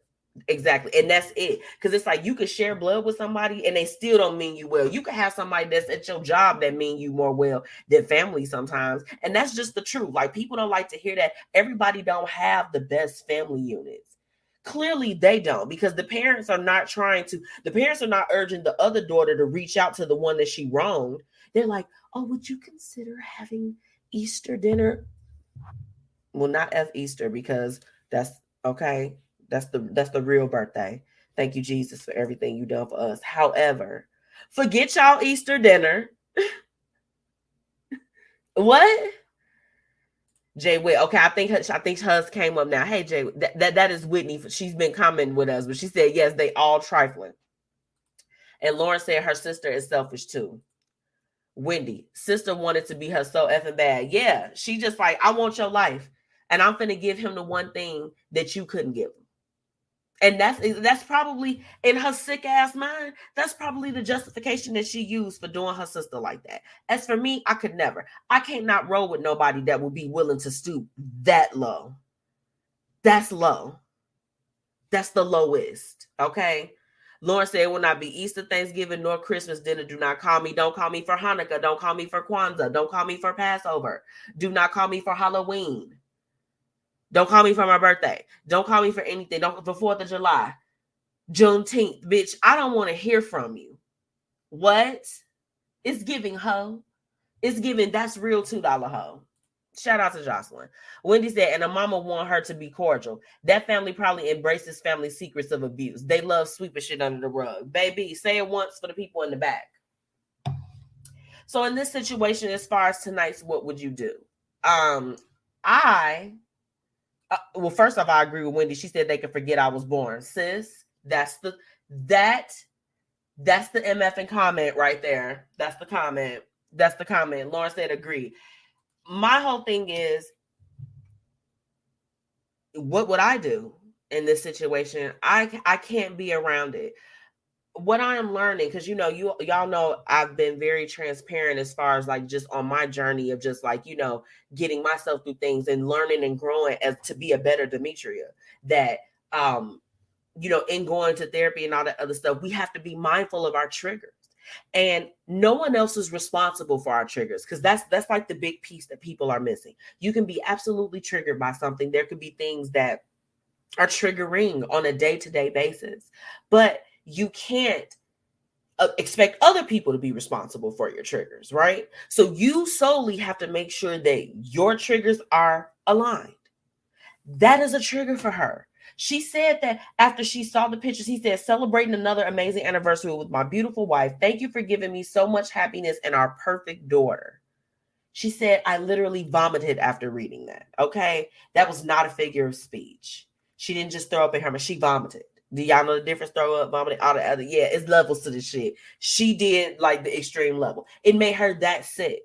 Exactly. And that's it. Because it's like you could share blood with somebody and they still don't mean you well. You could have somebody that's at your job that mean you more well than family sometimes. And that's just the truth. Like people don't like to hear that. Everybody don't have the best family units. Clearly they don't because the parents are not trying to, the parents are not urging the other daughter to reach out to the one that she wronged. They're like, oh, would you consider having Easter dinner? Well, not F Easter because that's okay that's the that's the real birthday. Thank you, Jesus, for everything you done for us. However, forget y'all Easter dinner. *laughs* what? Jay Witt. Okay, I think I think hers came up now. Hey Jay, that, that that is Whitney. She's been commenting with us, but she said yes, they all trifling. And Lauren said her sister is selfish too. Wendy, sister wanted to be her so effing bad. Yeah, she just like I want your life, and I'm gonna give him the one thing that you couldn't give him. And that's that's probably in her sick ass mind. That's probably the justification that she used for doing her sister like that. As for me, I could never. I can't not roll with nobody that would be willing to stoop that low. That's low. That's the lowest. Okay. Lauren said, it will not be Easter, Thanksgiving, nor Christmas dinner. Do not call me. Don't call me for Hanukkah. Don't call me for Kwanzaa. Don't call me for Passover. Do not call me for Halloween. Don't call me for my birthday. Don't call me for anything. Don't for Fourth of July, Juneteenth, bitch. I don't want to hear from you. What? It's giving hoe. It's giving that's real two dollar hoe. Shout out to Jocelyn. Wendy said, and a mama want her to be cordial. That family probably embraces family secrets of abuse. They love sweeping shit under the rug. Baby, say it once for the people in the back. So in this situation, as far as tonight's, what would you do? Um, I uh, well, first off, I agree with Wendy. She said they could forget I was born. Sis, that's the that that's the MF and comment right there. That's the comment. That's the comment. Lauren said agree. My whole thing is what would I do in this situation? I I can't be around it. What I am learning, because you know, you y'all know I've been very transparent as far as like just on my journey of just like, you know, getting myself through things and learning and growing as to be a better Demetria. That um, you know, in going to therapy and all that other stuff, we have to be mindful of our triggers. And no one else is responsible for our triggers because that's that's like the big piece that people are missing. You can be absolutely triggered by something. There could be things that are triggering on a day-to-day basis. But you can't uh, expect other people to be responsible for your triggers, right? So you solely have to make sure that your triggers are aligned. That is a trigger for her. She said that after she saw the pictures, he said, celebrating another amazing anniversary with my beautiful wife. Thank you for giving me so much happiness and our perfect daughter. She said, I literally vomited after reading that. Okay. That was not a figure of speech. She didn't just throw up in her mouth, she vomited. Do y'all know the difference? Throw up, vomiting, all the other. Yeah, it's levels to this shit. She did like the extreme level. It made her that sick.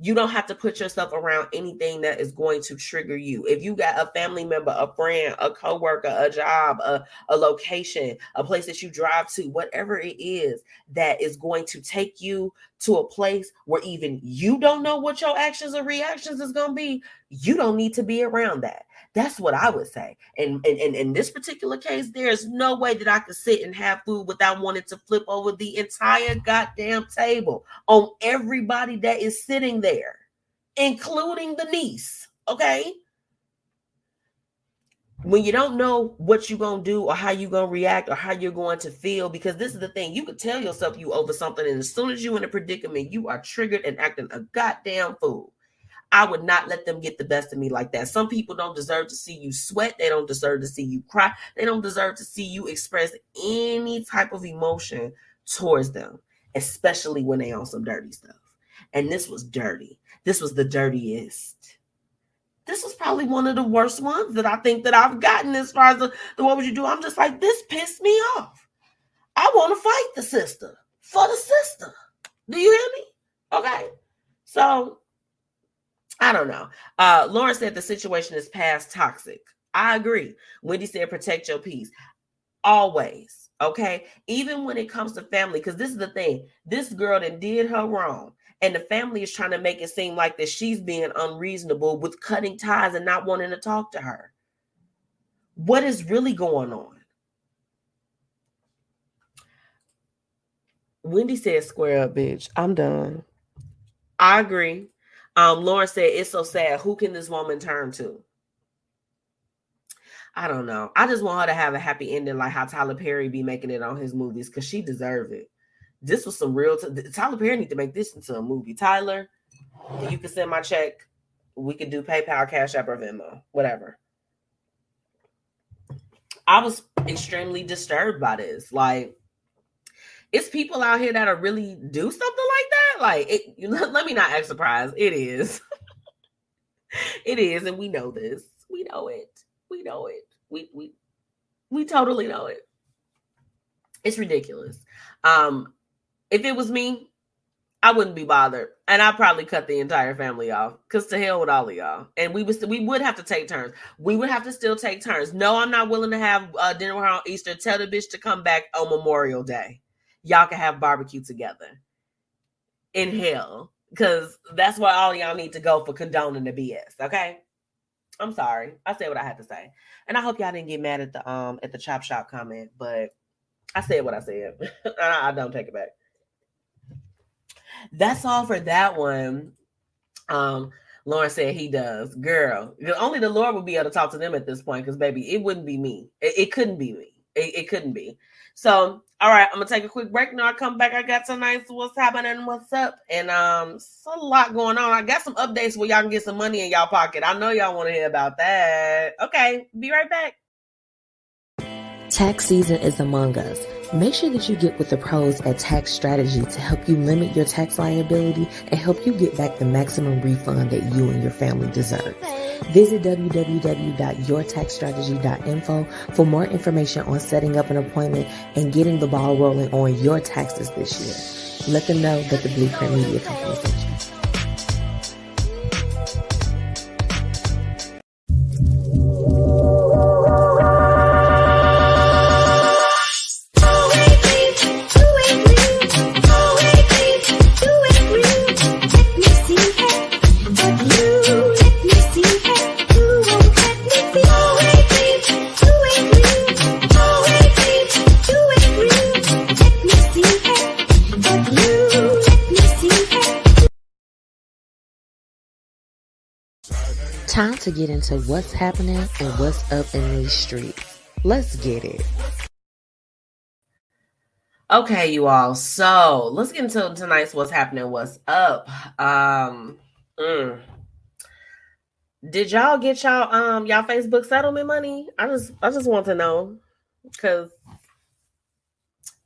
You don't have to put yourself around anything that is going to trigger you. If you got a family member, a friend, a coworker, a job, a, a location, a place that you drive to, whatever it is that is going to take you to a place where even you don't know what your actions or reactions is going to be, you don't need to be around that. That's what I would say. And, and, and in this particular case, there's no way that I could sit and have food without wanting to flip over the entire goddamn table on everybody that is sitting there, including the niece. Okay. When you don't know what you're going to do or how you're going to react or how you're going to feel, because this is the thing, you could tell yourself you over something, and as soon as you're in a predicament, you are triggered and acting a goddamn fool. I would not let them get the best of me like that. Some people don't deserve to see you sweat. They don't deserve to see you cry. They don't deserve to see you express any type of emotion towards them, especially when they on some dirty stuff. And this was dirty. This was the dirtiest. This was probably one of the worst ones that I think that I've gotten as far as the, the what would you do? I'm just like, this pissed me off. I want to fight the sister for the sister. Do you hear me? Okay. So I don't know. Uh, Lauren said the situation is past toxic. I agree. Wendy said protect your peace. Always. Okay. Even when it comes to family, because this is the thing. This girl that did her wrong. And the family is trying to make it seem like that she's being unreasonable with cutting ties and not wanting to talk to her. What is really going on? Wendy said, square up, bitch. I'm done. I agree. Um, Lauren said, It's so sad. Who can this woman turn to? I don't know. I just want her to have a happy ending, like how Tyler Perry be making it on his movies, because she deserve it. This was some real. T- Tyler Perry need to make this into a movie. Tyler, you can send my check. We could do PayPal, Cash App, or Venmo, whatever. I was extremely disturbed by this. Like, it's people out here that'll really do something like that. Like, it, *laughs* let me not act surprised. It is. *laughs* it is, and we know this. We know it. We know it. We we we totally know it. It's ridiculous. Um, if it was me, I wouldn't be bothered, and I'd probably cut the entire family off. Cause to hell with all of y'all, and we would we would have to take turns. We would have to still take turns. No, I'm not willing to have uh, dinner on Easter. Tell the bitch to come back on Memorial Day y'all can have barbecue together in hell because that's where all y'all need to go for condoning the BS. Okay. I'm sorry. I said what I had to say. And I hope y'all didn't get mad at the um at the chop shop comment, but I said what I said. *laughs* I, I don't take it back. That's all for that one. Um Lauren said he does. Girl, only the Lord would be able to talk to them at this point because baby, it wouldn't be me. It, it couldn't be me. It, it couldn't be. So, all right, I'm gonna take a quick break. Now I come back. I got some nice what's happening, what's up, and um, it's a lot going on. I got some updates where y'all can get some money in y'all pocket. I know y'all want to hear about that. Okay, be right back. Tax season is among us. Make sure that you get with the pros at Tax Strategy to help you limit your tax liability and help you get back the maximum refund that you and your family deserve. Visit www.yourtaxstrategy.info for more information on setting up an appointment and getting the ball rolling on your taxes this year. Let them know that the Blueprint Media Company sent you. To get into what's happening and what's up in these streets. Let's get it. Okay, you all. So let's get into tonight's what's happening, what's up. Um mm. did y'all get y'all um y'all Facebook settlement money? I just I just want to know because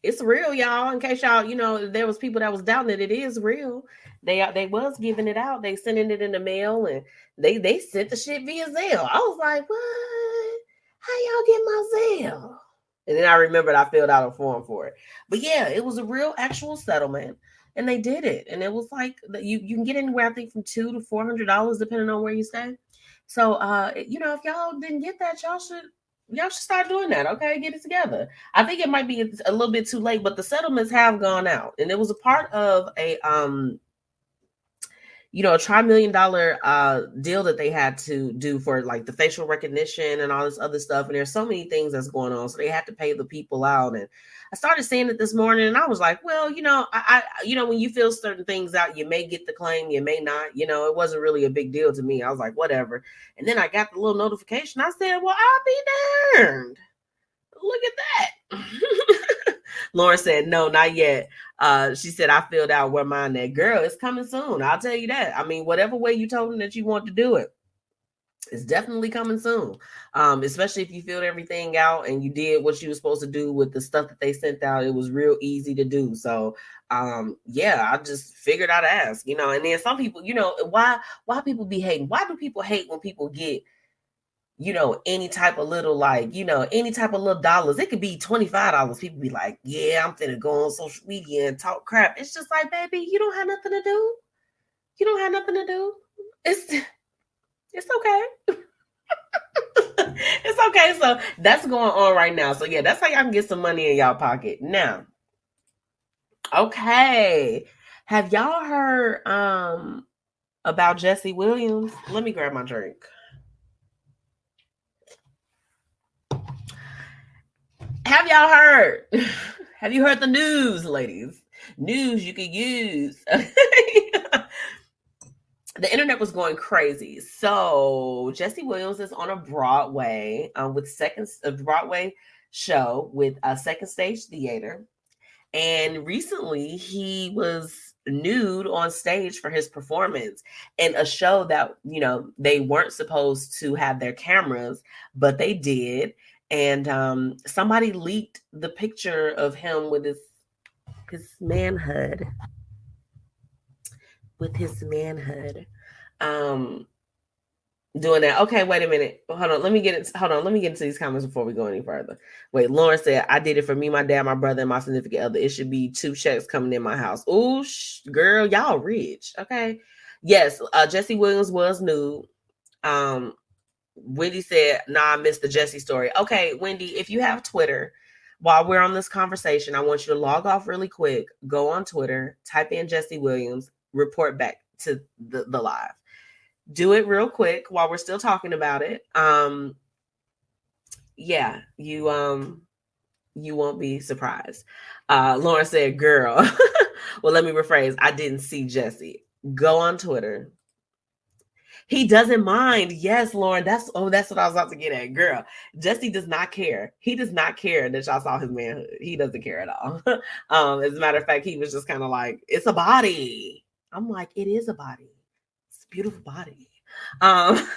it's real, y'all. In case y'all, you know, there was people that was doubting that it is real. They they was giving it out. They sending it in the mail, and they they sent the shit via Zelle. I was like, what? How y'all get my Zelle? And then I remembered I filled out a form for it. But yeah, it was a real actual settlement, and they did it. And it was like you you can get anywhere I think from two to four hundred dollars depending on where you stay. So uh, you know, if y'all didn't get that, y'all should y'all should start doing that. Okay, get it together. I think it might be a little bit too late, but the settlements have gone out, and it was a part of a um you know, a tri million dollar uh, deal that they had to do for like the facial recognition and all this other stuff. And there's so many things that's going on. So they had to pay the people out. And I started seeing it this morning and I was like, well, you know, I, I, you know, when you fill certain things out, you may get the claim, you may not, you know, it wasn't really a big deal to me. I was like, whatever. And then I got the little notification. I said, well, I'll be darned. Look at that. *laughs* Lauren said, no, not yet. Uh, she said, I filled out where mine that girl is coming soon. I'll tell you that. I mean, whatever way you told them that you want to do it, it's definitely coming soon. Um, especially if you filled everything out and you did what you were supposed to do with the stuff that they sent out. It was real easy to do. So um, yeah, I just figured I'd ask, you know, and then some people, you know, why why people be hating? Why do people hate when people get you know, any type of little like, you know, any type of little dollars. It could be $25. People be like, yeah, I'm finna go on social media and talk crap. It's just like, baby, you don't have nothing to do. You don't have nothing to do. It's it's okay. *laughs* it's okay. So that's going on right now. So yeah, that's how y'all can get some money in y'all pocket. Now, okay. Have y'all heard um about Jesse Williams? Let me grab my drink. Have y'all heard? *laughs* Have you heard the news, ladies? News you can use. *laughs* the internet was going crazy. So Jesse Williams is on a Broadway um, with second a Broadway show with a second stage theater. And recently he was nude on stage for his performance in a show that, you know, they weren't supposed to have their cameras, but they did and um, somebody leaked the picture of him with his his manhood. With his manhood. Um doing that. Okay wait a minute. Hold on. Let me get it hold on. Let me get into these comments before we go any further. Wait lauren said i did it for me my dad my brother and my significant other. It should be two checks coming in my house. Oh girl y'all rich. Okay. Yes uh jesse williams was nude. Um Wendy said, "Nah, I missed the Jesse story." Okay, Wendy, if you have Twitter, while we're on this conversation, I want you to log off really quick. Go on Twitter, type in Jesse Williams, report back to the, the live. Do it real quick while we're still talking about it. Um, yeah, you um, you won't be surprised. Uh, Lauren said, "Girl." *laughs* well, let me rephrase. I didn't see Jesse. Go on Twitter, he doesn't mind. Yes, Lauren. That's oh, that's what I was about to get at. Girl, Jesse does not care. He does not care that y'all saw his manhood. He doesn't care at all. *laughs* um, as a matter of fact, he was just kind of like, it's a body. I'm like, it is a body. It's a beautiful body. Um *laughs*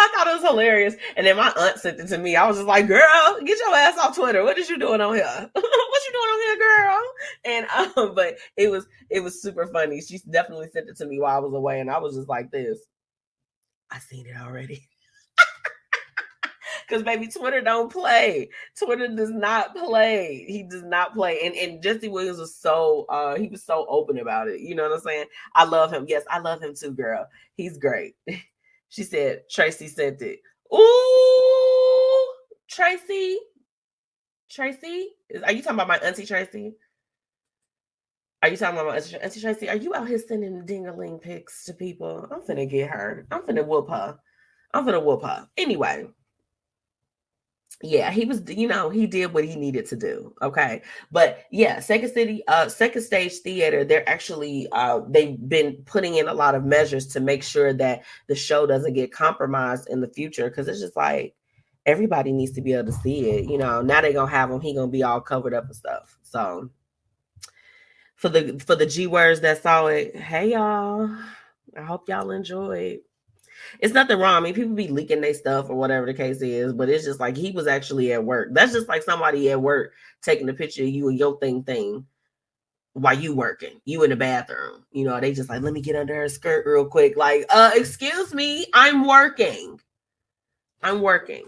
I thought it was hilarious. And then my aunt sent it to me. I was just like, girl, get your ass off Twitter. What is you doing on here? *laughs* what you doing on here, girl? And *laughs* um, but it was it was super funny. She definitely sent it to me while I was away, and I was just like this. I seen it already. *laughs* Cause baby, Twitter don't play. Twitter does not play. He does not play. And and Jesse Williams was so uh he was so open about it. You know what I'm saying? I love him. Yes, I love him too, girl. He's great. *laughs* She said Tracy sent it. Ooh, Tracy. Tracy, are you talking about my auntie Tracy? Are you talking about my auntie, Tracy? Are you out here sending dingaling pics to people? I'm finna get her. I'm finna whoop her. I'm finna whoop her. Anyway, yeah, he was, you know, he did what he needed to do. Okay. But yeah, Second City, uh, Second Stage Theater, they're actually uh they've been putting in a lot of measures to make sure that the show doesn't get compromised in the future. Cause it's just like everybody needs to be able to see it. You know, now they're gonna have him, he gonna be all covered up and stuff. So for the for the G words that saw it, hey y'all. I hope y'all enjoyed it's nothing wrong. I mean, people be leaking their stuff or whatever the case is, but it's just like he was actually at work. That's just like somebody at work taking a picture of you and your thing thing while you working, you in the bathroom. You know, they just like, let me get under her skirt real quick. Like, uh, excuse me, I'm working. I'm working.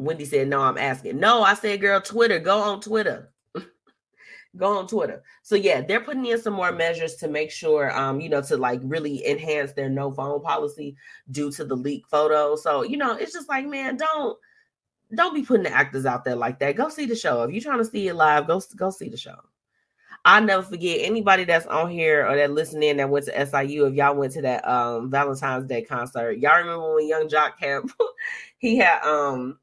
Wendy said, No, I'm asking. No, I said, girl, Twitter, go on Twitter *laughs* go on Twitter. So yeah, they're putting in some more measures to make sure, um, you know, to like really enhance their no phone policy due to the leak photo. So you know, it's just like, man, don't don't be putting the actors out there like that. Go see the show. If you're trying to see it live, go go see the show. I'll never forget anybody that's on here or that listening that went to SIU. If y'all went to that um Valentine's Day concert, y'all remember when Yung Joc Camp *laughs* he had um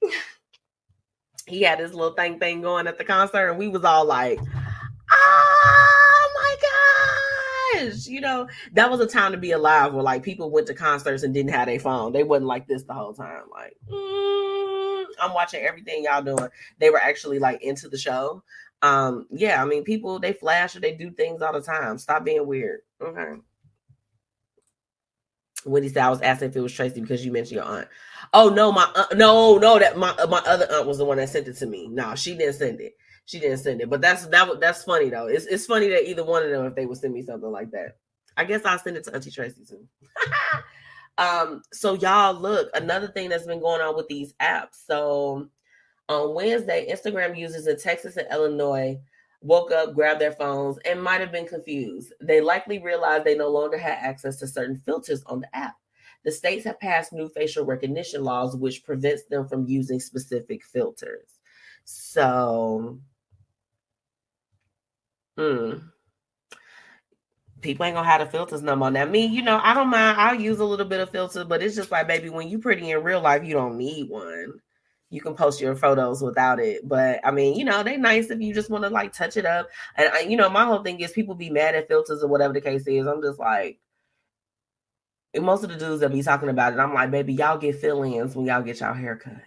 he had this little thing thing going at the concert, and we was all like, oh my gosh! You know that was a time to be alive where like people went to concerts and didn't have their phone. They wasn't like this the whole time like mm, i'm watching everything y'all doing. They were actually like into the show. Um yeah i mean people they flash or they do things all the time. Stop being weird. Okay. Wendy said I was asking if it was Tracy because you mentioned your aunt. Oh no, my aunt, no, no, that my my other aunt was the one that sent it to me. No, she didn't send it she didn't send it. But that's that that's funny though. It's it's funny that either one of them if they would send me something like that. I guess I'll send it to Auntie Tracy too. *laughs* um, so y'all look, another thing that's been going on with these apps. So on Wednesday, Instagram users in Texas and Illinois woke up, grabbed their phones, and might have been confused. They likely realized they no longer had access to certain filters on the app. The states have passed new facial recognition laws, which prevents them from using specific filters. So Hmm. People ain't gonna have the filters no more. Now, me, you know, I don't mind. I'll use a little bit of filter, but it's just like, baby, when you pretty in real life, you don't need one. You can post your photos without it. But I mean, you know, they nice if you just want to like touch it up. And I, you know, my whole thing is people be mad at filters or whatever the case is. I'm just like, most of the dudes that be talking about it, I'm like, baby, y'all get fill-ins when y'all get y'all haircut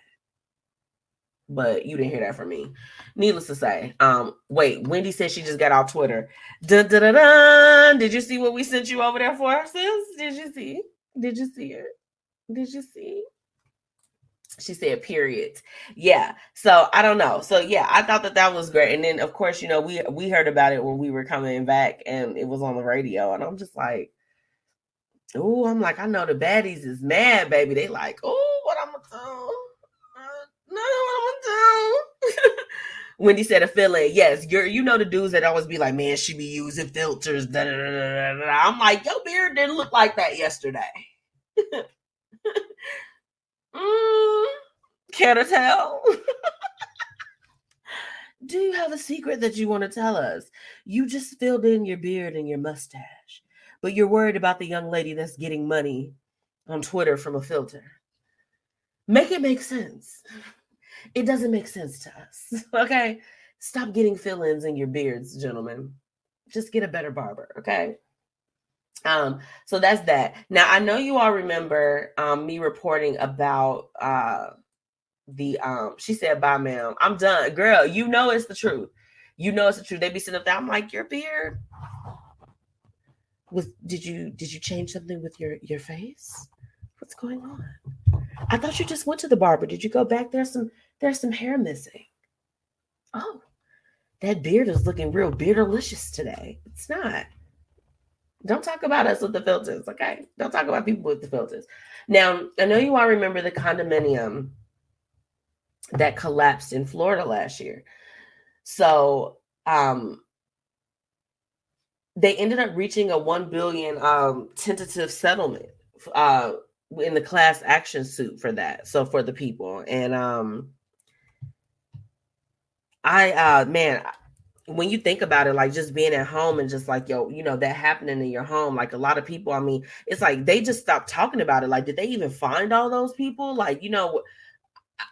but you didn't hear that from me. Needless to say, um, wait, Wendy said she just got off Twitter. Dun, dun, dun, dun. Did you see what we sent you over there for, sis? Did you see? Did you see it? Did you see? She said, period. Yeah. So I don't know. So yeah, I thought that that was great. And then of course, you know, we we heard about it when we were coming back, and it was on the radio, and I'm just like, oh, I'm like, I know the baddies is mad, baby. They like, oh, what I'm gonna do? No, what I'm down. *laughs* Wendy said a feeling. Yes, you're you know the dudes that always be like, man, she be using filters. Da, da, da, I'm like, your beard didn't look like that yesterday. *laughs* mm, care to tell? *laughs* Do you have a secret that you want to tell us? You just filled in your beard and your mustache, but you're worried about the young lady that's getting money on Twitter from a filter. Make it make sense. It doesn't make sense to us. *laughs* Okay. Stop getting fill ins in your beards, gentlemen. Just get a better barber. Okay. Um, so that's that. Now I know you all remember um me reporting about uh the um she said bye ma'am. I'm done. Girl, you know it's the truth. You know it's the truth. They be sitting up there. I'm like, your beard. Was did you did you change something with your your face? What's going on? I thought you just went to the barber. Did you go back? There's some there's some hair missing. Oh, that beard is looking real beardalicious today. It's not. Don't talk about us with the filters, okay? Don't talk about people with the filters. Now, I know you all remember the condominium that collapsed in Florida last year. So, um, they ended up reaching a 1 billion um, tentative settlement uh, in the class action suit for that. So for the people and um I uh man, when you think about it, like just being at home and just like yo, you know, that happening in your home, like a lot of people, I mean, it's like they just stopped talking about it. Like, did they even find all those people? Like, you know,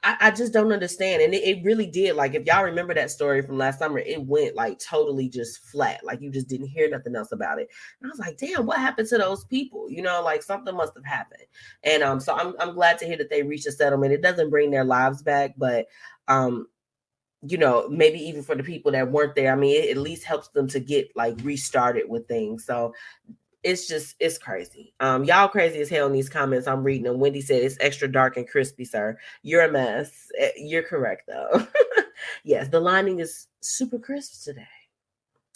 I, I, just don't understand. And it, it, really did. Like, if y'all remember that story from last summer, it went like totally just flat. Like, you just didn't hear nothing else about it. And I was like, damn, what happened to those people? You know, like something must have happened. And um, so I'm I'm glad to hear that they reached a settlement. It doesn't bring their lives back, but um, you know, maybe even for the people that weren't there, I mean, it at least helps them to get like restarted with things. So it's just it's crazy. Um, y'all crazy as hell in these comments. I'm reading them. Wendy said it's extra dark and crispy, sir. You're a mess. Eh, you're correct though. *laughs* yes, the lining is super crisp today.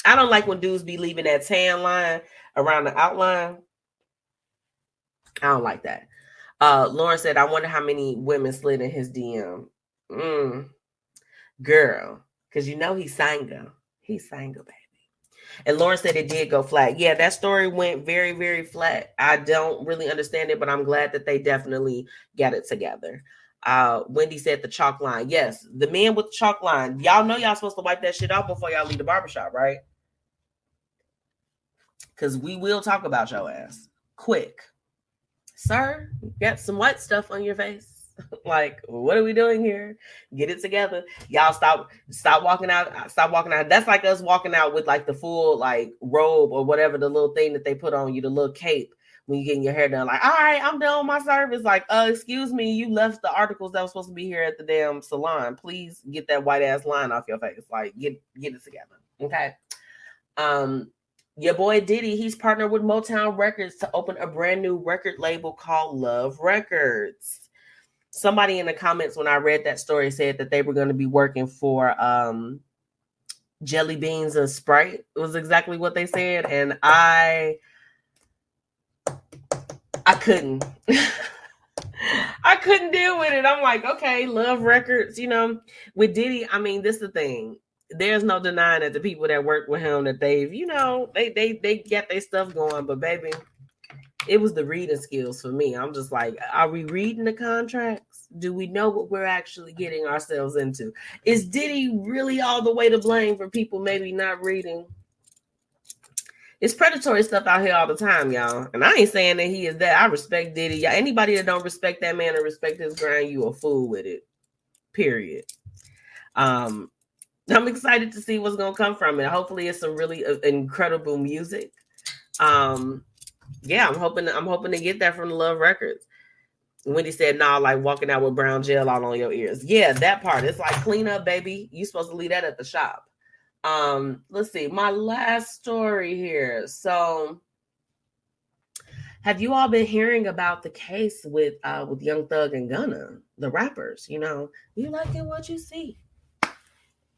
I don't like when dudes be leaving that tan line around the outline. I don't like that. Uh, Lauren said, I wonder how many women slid in his DM. Mm, girl, because you know he's single. He's single, baby. And Lauren said it did go flat. Yeah, that story went very, very flat. I don't really understand it, but I'm glad that they definitely got it together. Uh, Wendy said the chalk line. Yes, the man with the chalk line. Y'all know y'all supposed to wipe that shit off before y'all leave the barbershop, right? Because we will talk about your ass quick. Sir, got some white stuff on your face. *laughs* like, what are we doing here? Get it together. Y'all stop stop walking out. Stop walking out. That's like us walking out with like the full like robe or whatever the little thing that they put on you, the little cape when you're getting your hair done. Like, all right, I'm done with my service. Like, uh, excuse me, you left the articles that was supposed to be here at the damn salon. Please get that white ass line off your face. Like, get get it together. Okay. Um, your boy Diddy, he's partnered with Motown Records to open a brand new record label called Love Records somebody in the comments when I read that story said that they were going to be working for um jelly beans and sprite it was exactly what they said and i i couldn't. *laughs* I couldn't deal with it. I'm like okay love records you know? With diddy i mean this is the thing. There's no denying that the people that work with him that they've you know they they they get their stuff going but baby it was the reading skills for me. I'm just like, are we reading the contracts? Do we know what we're actually getting ourselves into? Is Diddy really all the way to blame for people maybe not reading? It's predatory stuff out here all the time, y'all. And I ain't saying that he is that. I respect Diddy. Y'all, anybody that don't respect that man and respect his grind, you a fool with it. Period. Um, I'm excited to see what's gonna come from it. Hopefully, it's some really uh, incredible music. Um, yeah, I'm hoping I'm hoping to get that from the Love Records. Wendy said, "Nah, like walking out with brown gel all on your ears." Yeah, that part. It's like clean up, baby. You supposed to leave that at the shop. Um, let's see. My last story here. So, have you all been hearing about the case with uh with Young Thug and Gunna, the rappers? You know, you like it what you see.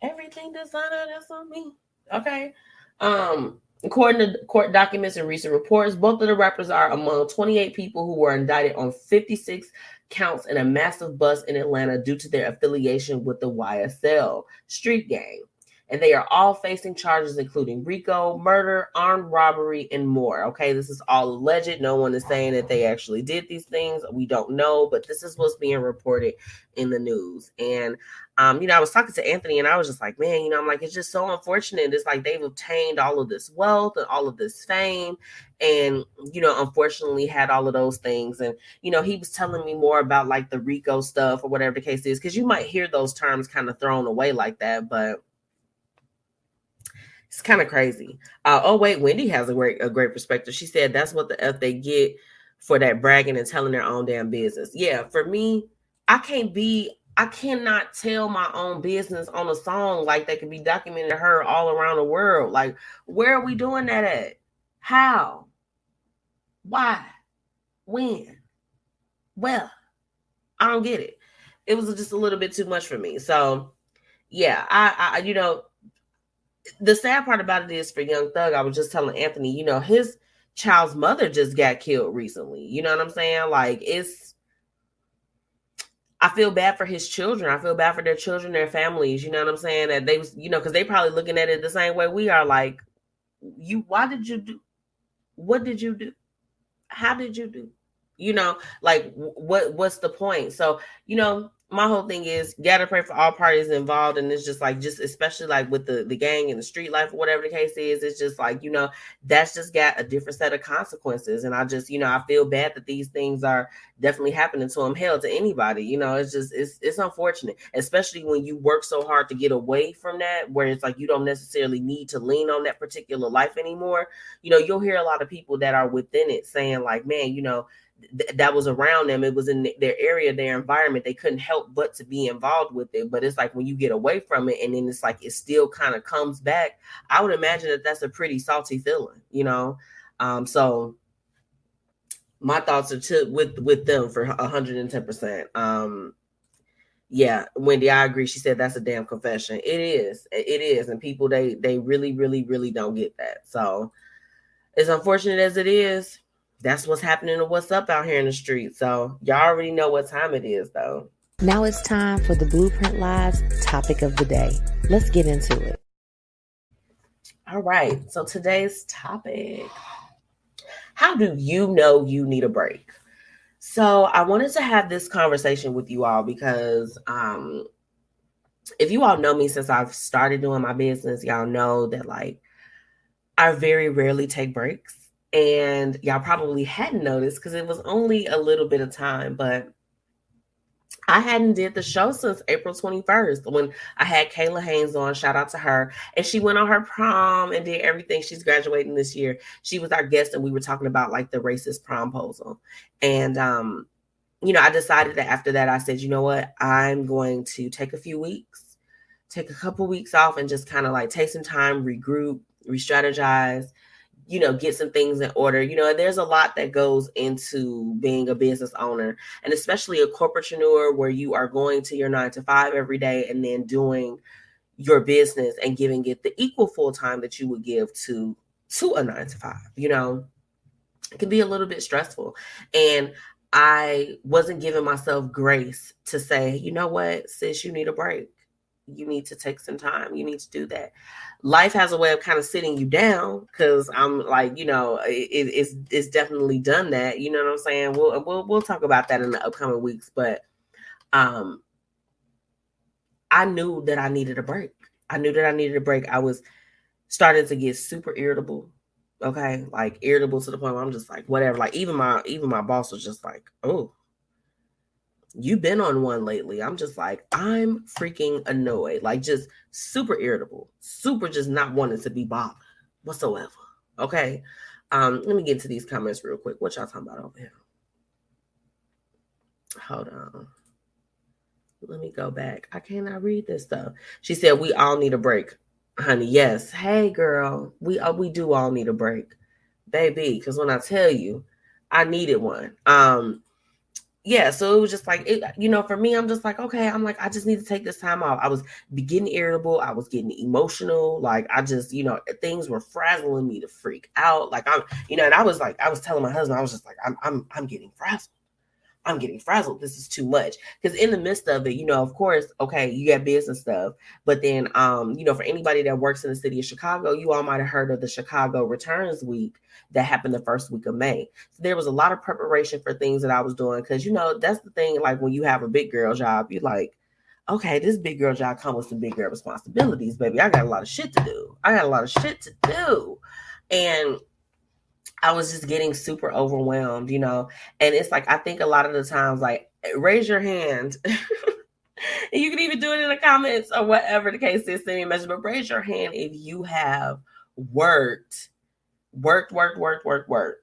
Everything designer that's on me. Okay. Um, According to court documents and recent reports, both of the rappers are among 28 people who were indicted on 56 counts in a massive bust in Atlanta due to their affiliation with the YSL street gang and they are all facing charges including RICO, murder, armed robbery, and more. Okay, this is all alleged. No one is saying that they actually did these things. We don't know, but this is what's being reported in the news. And um, you know, I was talking to Anthony, and I was just like, man, you know, I'm like, it's just so unfortunate. It's like they've obtained all of this wealth and all of this fame, and you know, unfortunately, had all of those things. And you know, he was telling me more about like the RICO stuff or whatever the case is, because you might hear those terms kind of thrown away like that, but it's kind of crazy. Uh, oh wait, Wendy has a great a great perspective. She said that's what the f they get for that bragging and telling their own damn business. Yeah, for me, I can't be. I cannot tell my own business on a song like that could be documented her all around the world. Like, where are we mm. doing that at? How? Why? When? Well, I don't get it. It was just a little bit too much for me. So, yeah, I, I you know, the sad part about it is for Young Thug, I was just telling Anthony, you know, his child's mother just got killed recently. You know what I'm saying? Like it's I feel bad for his children. I feel bad for their children, their families. You know what I'm saying? That they was, you know, because they probably looking at it the same way we are. Like, you, why did you do? What did you do? How did you do? You know, like what? What's the point? So, you know, my whole thing is gotta pray for all parties involved and it's just like just especially like with the the gang and the street life or whatever the case is it's just like you know that's just got a different set of consequences and i just you know i feel bad that these things are definitely happening to them hell to anybody you know it's just it's it's unfortunate especially when you work so hard to get away from that where it's like you don't necessarily need to lean on that particular life anymore. You know you'll hear a lot of people that are within it saying like man you know th- that was around them. It was in their area their environment. They couldn't help but to be involved with it. But it's like when you get away from it and then it's like it still kind of comes back i would imagine that that's a pretty salty feeling you know? Um so my thoughts are to with with them for 110% um yeah wendy i agree. She said that's a damn confession. It is. It is. And people they they really really really don't get that. So as unfortunate as it is that's what's happening and what's up out here in the street. So y'all already know what time it is, though. Now it's time for the Blueprint Lives topic of the day. Let's get into it. All right. So today's topic How do you know you need a break? So I wanted to have this conversation with you all because um if you all know me since I've started doing my business, y'all know that like I very rarely take breaks and y'all probably hadn't noticed because it was only a little bit of time but I hadn't did the show since April 21st when I had Kayla Haynes on. Shout out to her. And she went on her prom and did everything. She's graduating this year. She was our guest and we were talking about like the racist promposal. And um, you know, I decided that after that, I said, you know what, I'm going to take a few weeks, take a couple weeks off and just kind of like take some time, regroup, re-strategize, you know get some things in order you know there's a lot that goes into being a business owner and especially a corporatepreneur where you are going to your nine to five every day and then doing your business and giving it the equal full time that you would give to to a nine to five you know it can be a little bit stressful and i wasn't giving myself grace to say you know what sis you need a break you need to take some time. You need to do that. Life has a way of kind of sitting you down because I'm like, you know, it, it's it's definitely done that. You know what I'm saying? We'll we'll we'll talk about that in the upcoming weeks. But um, I knew that I needed a break. I knew that I needed a break. I was starting to get super irritable. Okay, like irritable to the point where I'm just like, whatever. Like even my even my boss was just like, oh, you've been on one lately. I'm just like, I'm freaking annoyed, like just super irritable, super just not wanting to be bothered whatsoever. Okay. Um, let me get to these comments real quick. What y'all talking about over here? Hold on. Let me go back. I cannot read this stuff. She said, We all need a break. Honey, yes. Hey girl, we uh, we do all need a break. Baby, because when I tell you, I needed one. Um, yeah, so it was just like it, you know, for me, I'm just like, okay, I'm like, I just need to take this time off. I was getting irritable, I was getting emotional, like I just, you know, things were frazzling me to freak out. Like I'm, you know, and I was like, I was telling my husband, I was just like, I'm I'm I'm getting frazzled. I'm getting frazzled. This is too much. Because in the midst of it, you know, of course, okay, you got business stuff. But then um, you know, for anybody that works in the city of Chicago, you all might have heard of the Chicago Returns Week that happened the first week of May. So there was a lot of preparation for things that I was doing. Cause you know, that's the thing, like when you have a big girl job, you're like, okay, this big girl job comes with some big girl responsibilities, baby. I got a lot of shit to do. I got a lot of shit to do. And I was just getting super overwhelmed, you know. And it's like I think a lot of the times, like raise your hand. *laughs* you can even do it in the comments or whatever the case is, send me a message. But raise your hand if you have worked, worked, worked, worked, worked, worked.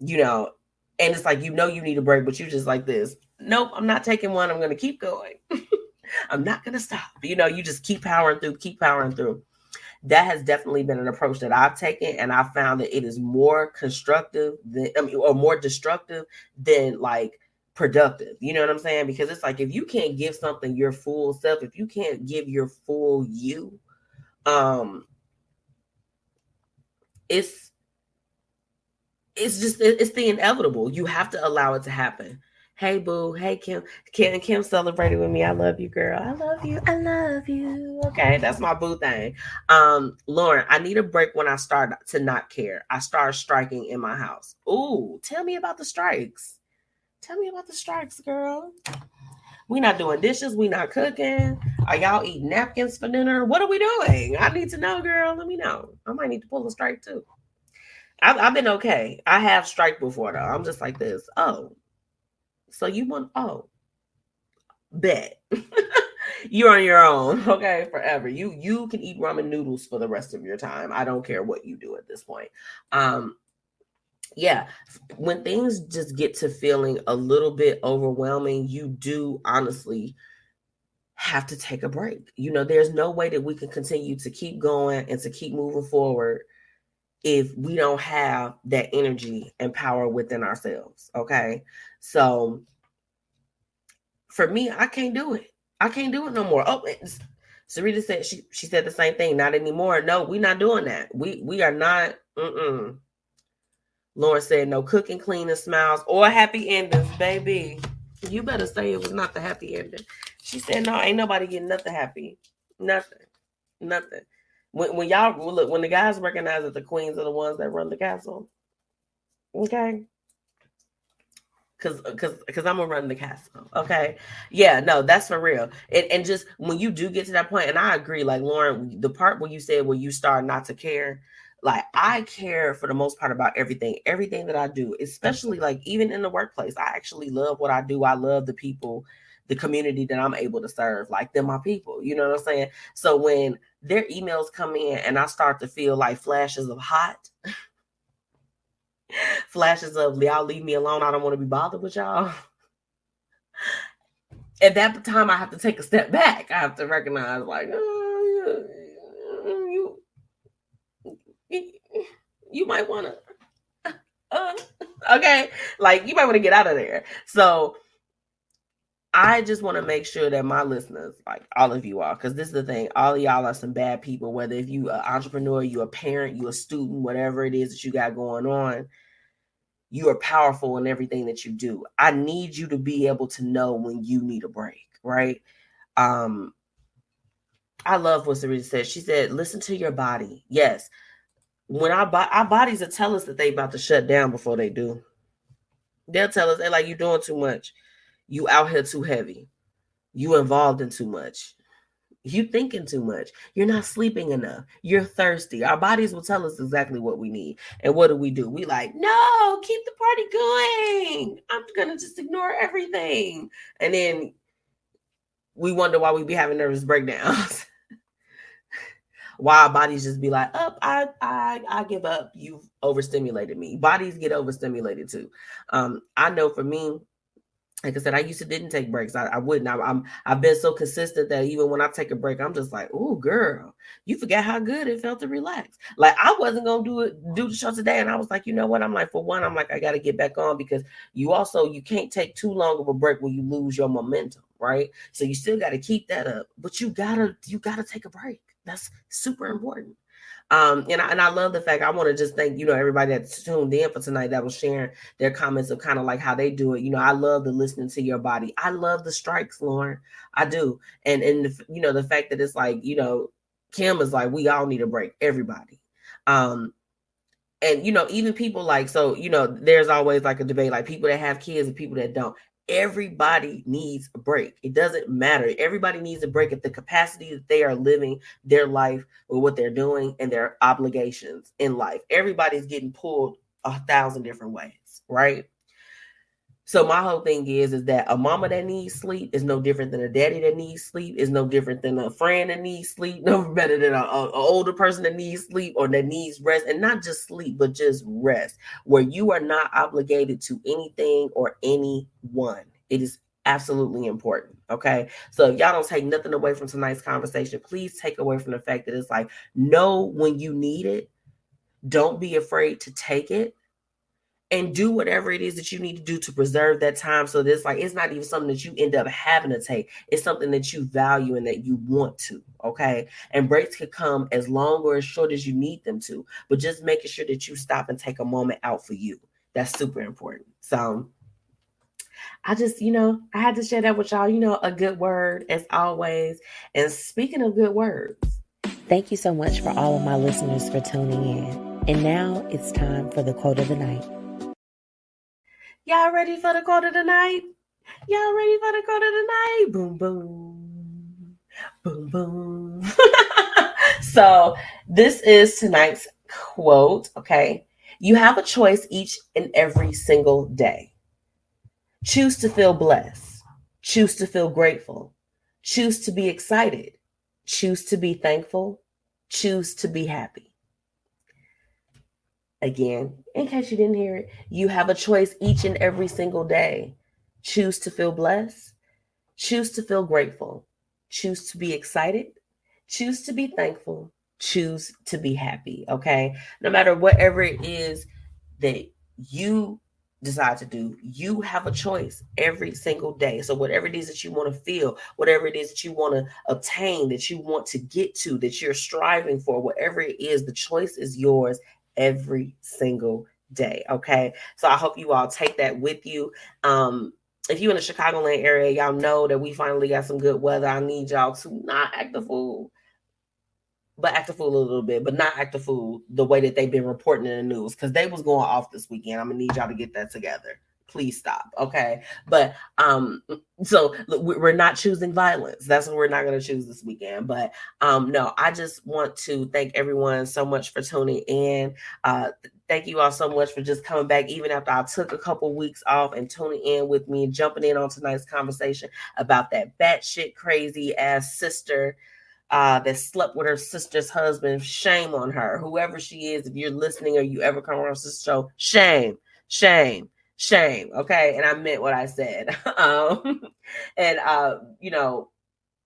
You know, and it's like you know you need a break, but you just like this. Nope, I'm not taking one. I'm gonna keep going. *laughs* I'm not gonna stop. You know, you just keep powering through, keep powering through that has definitely been an approach that I've taken, and I found that it is more constructive than I mean, or more destructive than like productive. You know what I'm saying? Because it's like if you can't give something your full self, if you can't give your full you, um, it's it's just it's the inevitable. You have to allow it to happen. Hey boo, hey Kim. Kim Kim celebrated with me. I love you, girl. I love you. I love you. Okay, that's my boo thing. Um, Lauren, I need a break when I start to not care. I start striking in my house. Ooh, tell me about the strikes. Tell me about the strikes, girl. We not doing dishes. We not cooking. Are y'all eating napkins for dinner? What are we doing? I need to know, girl. Let me know. I might need to pull a strike too. I've, I've been okay. I have strike before though. I'm just like this. Oh, so you want? Oh, bet. *laughs* You're on your own, *laughs* okay, forever. You you can eat ramen noodles for the rest of your time. I don't care what you do at this point. Um, yeah, when things just get to feeling a little bit overwhelming, you do honestly have to take a break. You know, there's no way that we can continue to keep going and to keep moving forward if we don't have that energy and power within ourselves. Okay. So for me, I can't do it. I can't do it no more. Oh, Sarita said she she said the same thing. Not anymore. No, we're not doing that. We we are not. Mm-mm. Lauren said no cooking, cleaning, smiles, or happy endings, baby. You better say it was not the happy ending. She said no, ain't nobody getting nothing happy. Nothing. Nothing. When, when y'all look, when the guys recognize that the queens are the ones that run the castle, okay, because because because I'm gonna run the castle. Okay, yeah, no, that's for real. And and just when you do get to that point, and I agree, like Lauren, the part where you said when you start not to care, like I care for the most part about everything, everything that I do, especially like even in the workplace. I actually love what I do. I love the people, the community that I'm able to serve. Like they're my people. You know what I'm saying? So when their emails come in and I start to feel like flashes of hot flashes of y'all leave me alone. I don't want to be bothered with y'all. At that time, I have to take a step back. I have to recognize, like, oh, you, you, might want to, uh, okay, like you might want to get out of there. So I just want to make sure that my listeners, like all of you all, because this is the thing, all of y'all are some bad people. Whether if you an entrepreneur, you a parent, you a student, whatever it is that you got going on, you are powerful in everything that you do. I need you to be able to know when you need a break, right? Um, I love what Sarita said. She said, listen to your body. Yes. When our, bo- our bodies will tell us that they about to shut down before they do. They'll tell us, they like, you doing too much. You out here too heavy. You involved in too much you thinking too much. You're not sleeping enough. You're thirsty. Our bodies will tell us exactly what we need and what do we do. We like no keep the party going. I'm gonna just ignore everything. And then we wonder why we be having nervous breakdowns. *laughs* Why our bodies just be like up oh, i i i give up. You've overstimulated me. Bodies get overstimulated too. Um i know for me like I said, I used to didn't take breaks. I, I wouldn't. I, am I've been so consistent that even when I take a break, I'm just like, oh, girl, you forget how good it felt to relax. Like I wasn't gonna do it, do the show today, and I was like, you know what? I'm like, for one, I'm like, I got to get back on because you also you can't take too long of a break when you lose your momentum, right? So you still got to keep that up, but you gotta you gotta take a break. That's super important. Um, and I, and I love the fact I want to just thank you know everybody that's tuned in for tonight that was sharing their comments of kind of like how they do it. You know, I love the listening to your body. I love the strikes, Lauren. I do, and and the, you know the fact that it's like you know Kim is like we all need a break, everybody. Um, and you know even people like so you know there's always like a debate like people that have kids and people that don't everybody needs a break. It doesn't matter. Everybody needs a break at the capacity that they are living their life with what they're doing and their obligations in life. Everybody's getting pulled a thousand different ways, right? So my whole thing is is that a mama that needs sleep is no different than a daddy that needs sleep. Is no different than a friend that needs sleep. *laughs* No better than an older person that needs sleep or that needs rest, and not just sleep, but just rest, where you are not obligated to anything or anyone. It is absolutely important. Okay. So if y'all don't take nothing away from tonight's conversation, please take away from the fact that it's like know when you need it. Don't be afraid to take it and do whatever it is that you need to do to preserve that time. So this like it's not even something that you end up having to take. It's something that you value and that you want to. Okay. And breaks could come as long or as short as you need them to, but just making sure that you stop and take a moment out for you. That's super important. So I just, you know, I had to share that with y'all. You know, a good word as always. And speaking of good words, thank you so much for all of my listeners for tuning in. And now it's time for the quote of the night. Y'all ready for the quote of the night? Y'all ready for the quote of the night? Boom, boom, boom, boom. *laughs* so, this is tonight's quote. Okay. You have a choice each and every single day. Choose to feel blessed. Choose to feel grateful. Choose to be excited. Choose to be thankful. Choose to be happy. Again, in case you didn't hear it, you have a choice each and every single day. Choose to feel blessed. Choose to feel grateful. Choose to be excited. Choose to be thankful. Choose to be happy. Okay. No matter whatever it is that you decide to do, you have a choice every single day. So, whatever it is that you want to feel, whatever it is that you want to obtain, that you want to get to, that you're striving for, whatever it is, the choice is yours every single day. Okay. So, I hope you all take that with you. Um, if you're in the Chicagoland area, y'all know that we finally got some good weather. I need y'all to not act the fool but act a fool a little bit, but not act a fool the way that they've been reporting in the news because they was going off this weekend. I'm gonna need y'all to get that together. Please stop, okay? But um, so we're not choosing violence. That's what we're not gonna choose this weekend. But um, no, I just want to thank everyone so much for tuning in. Uh, thank you all so much for just coming back, even after I took a couple weeks off and tuning in with me and jumping in on tonight's conversation about that batshit crazy ass sister uh, that slept with her sister's husband. Shame on her, whoever she is. If you're listening or you ever come across this show, shame, shame, shame. Okay, and I meant what I said. *laughs* um, and uh, you know,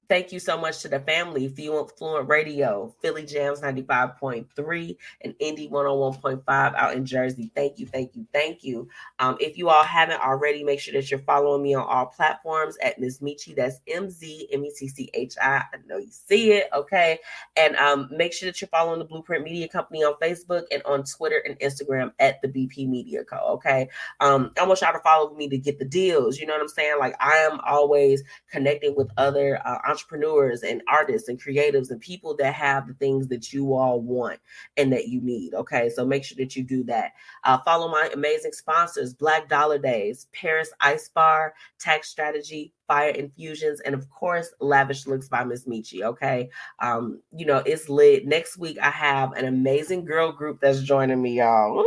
Thank you so much to the family, Fluent, Fluent Radio, Philly Jams 95.3, and Indy 101.5 out in Jersey. Thank you, thank you, thank you. Um, if you all haven't already, make sure that you're following me on all platforms at MzMetchi. That's M Z M E T C H I. I know you see it, okay? And um, make sure that you're following the Blueprint Media Company on Facebook and on Twitter and Instagram at the BP Media Co. Okay. Um, I want y'all to follow me to get the deals. You know what I'm saying? Like I am always connecting with other uh, entrepreneurs and artists and creatives and people that have the things that you all want and that you need. Okay, so make sure that you do that. Uh, follow my amazing sponsors Black Dollar Days, Paris Ice Bar, Tax Strategy, Fire Infusions, and of course, Lavish Looks by Miss Metchi. Okay, um, you know it's lit. Next week I have an amazing girl group that's joining me, y'all.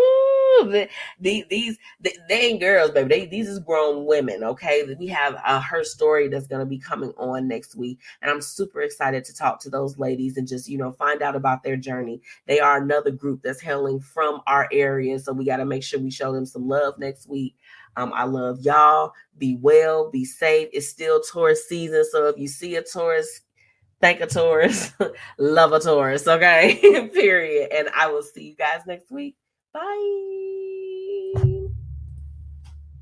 These these they, they ain't girls, baby. They these is grown women. Okay, we have uh, her story that's gonna be coming on next week, and I'm super excited to talk to those ladies and just you know find out about their journey. They are another group that's hailing from our area, so we got to make sure we show them some love next week. Um, I love y'all. Be well, be safe. It's still Taurus season, so if you see a Taurus, thank a Taurus, *laughs* love a Taurus. Okay, *laughs* period. And I will see you guys next week. Bye.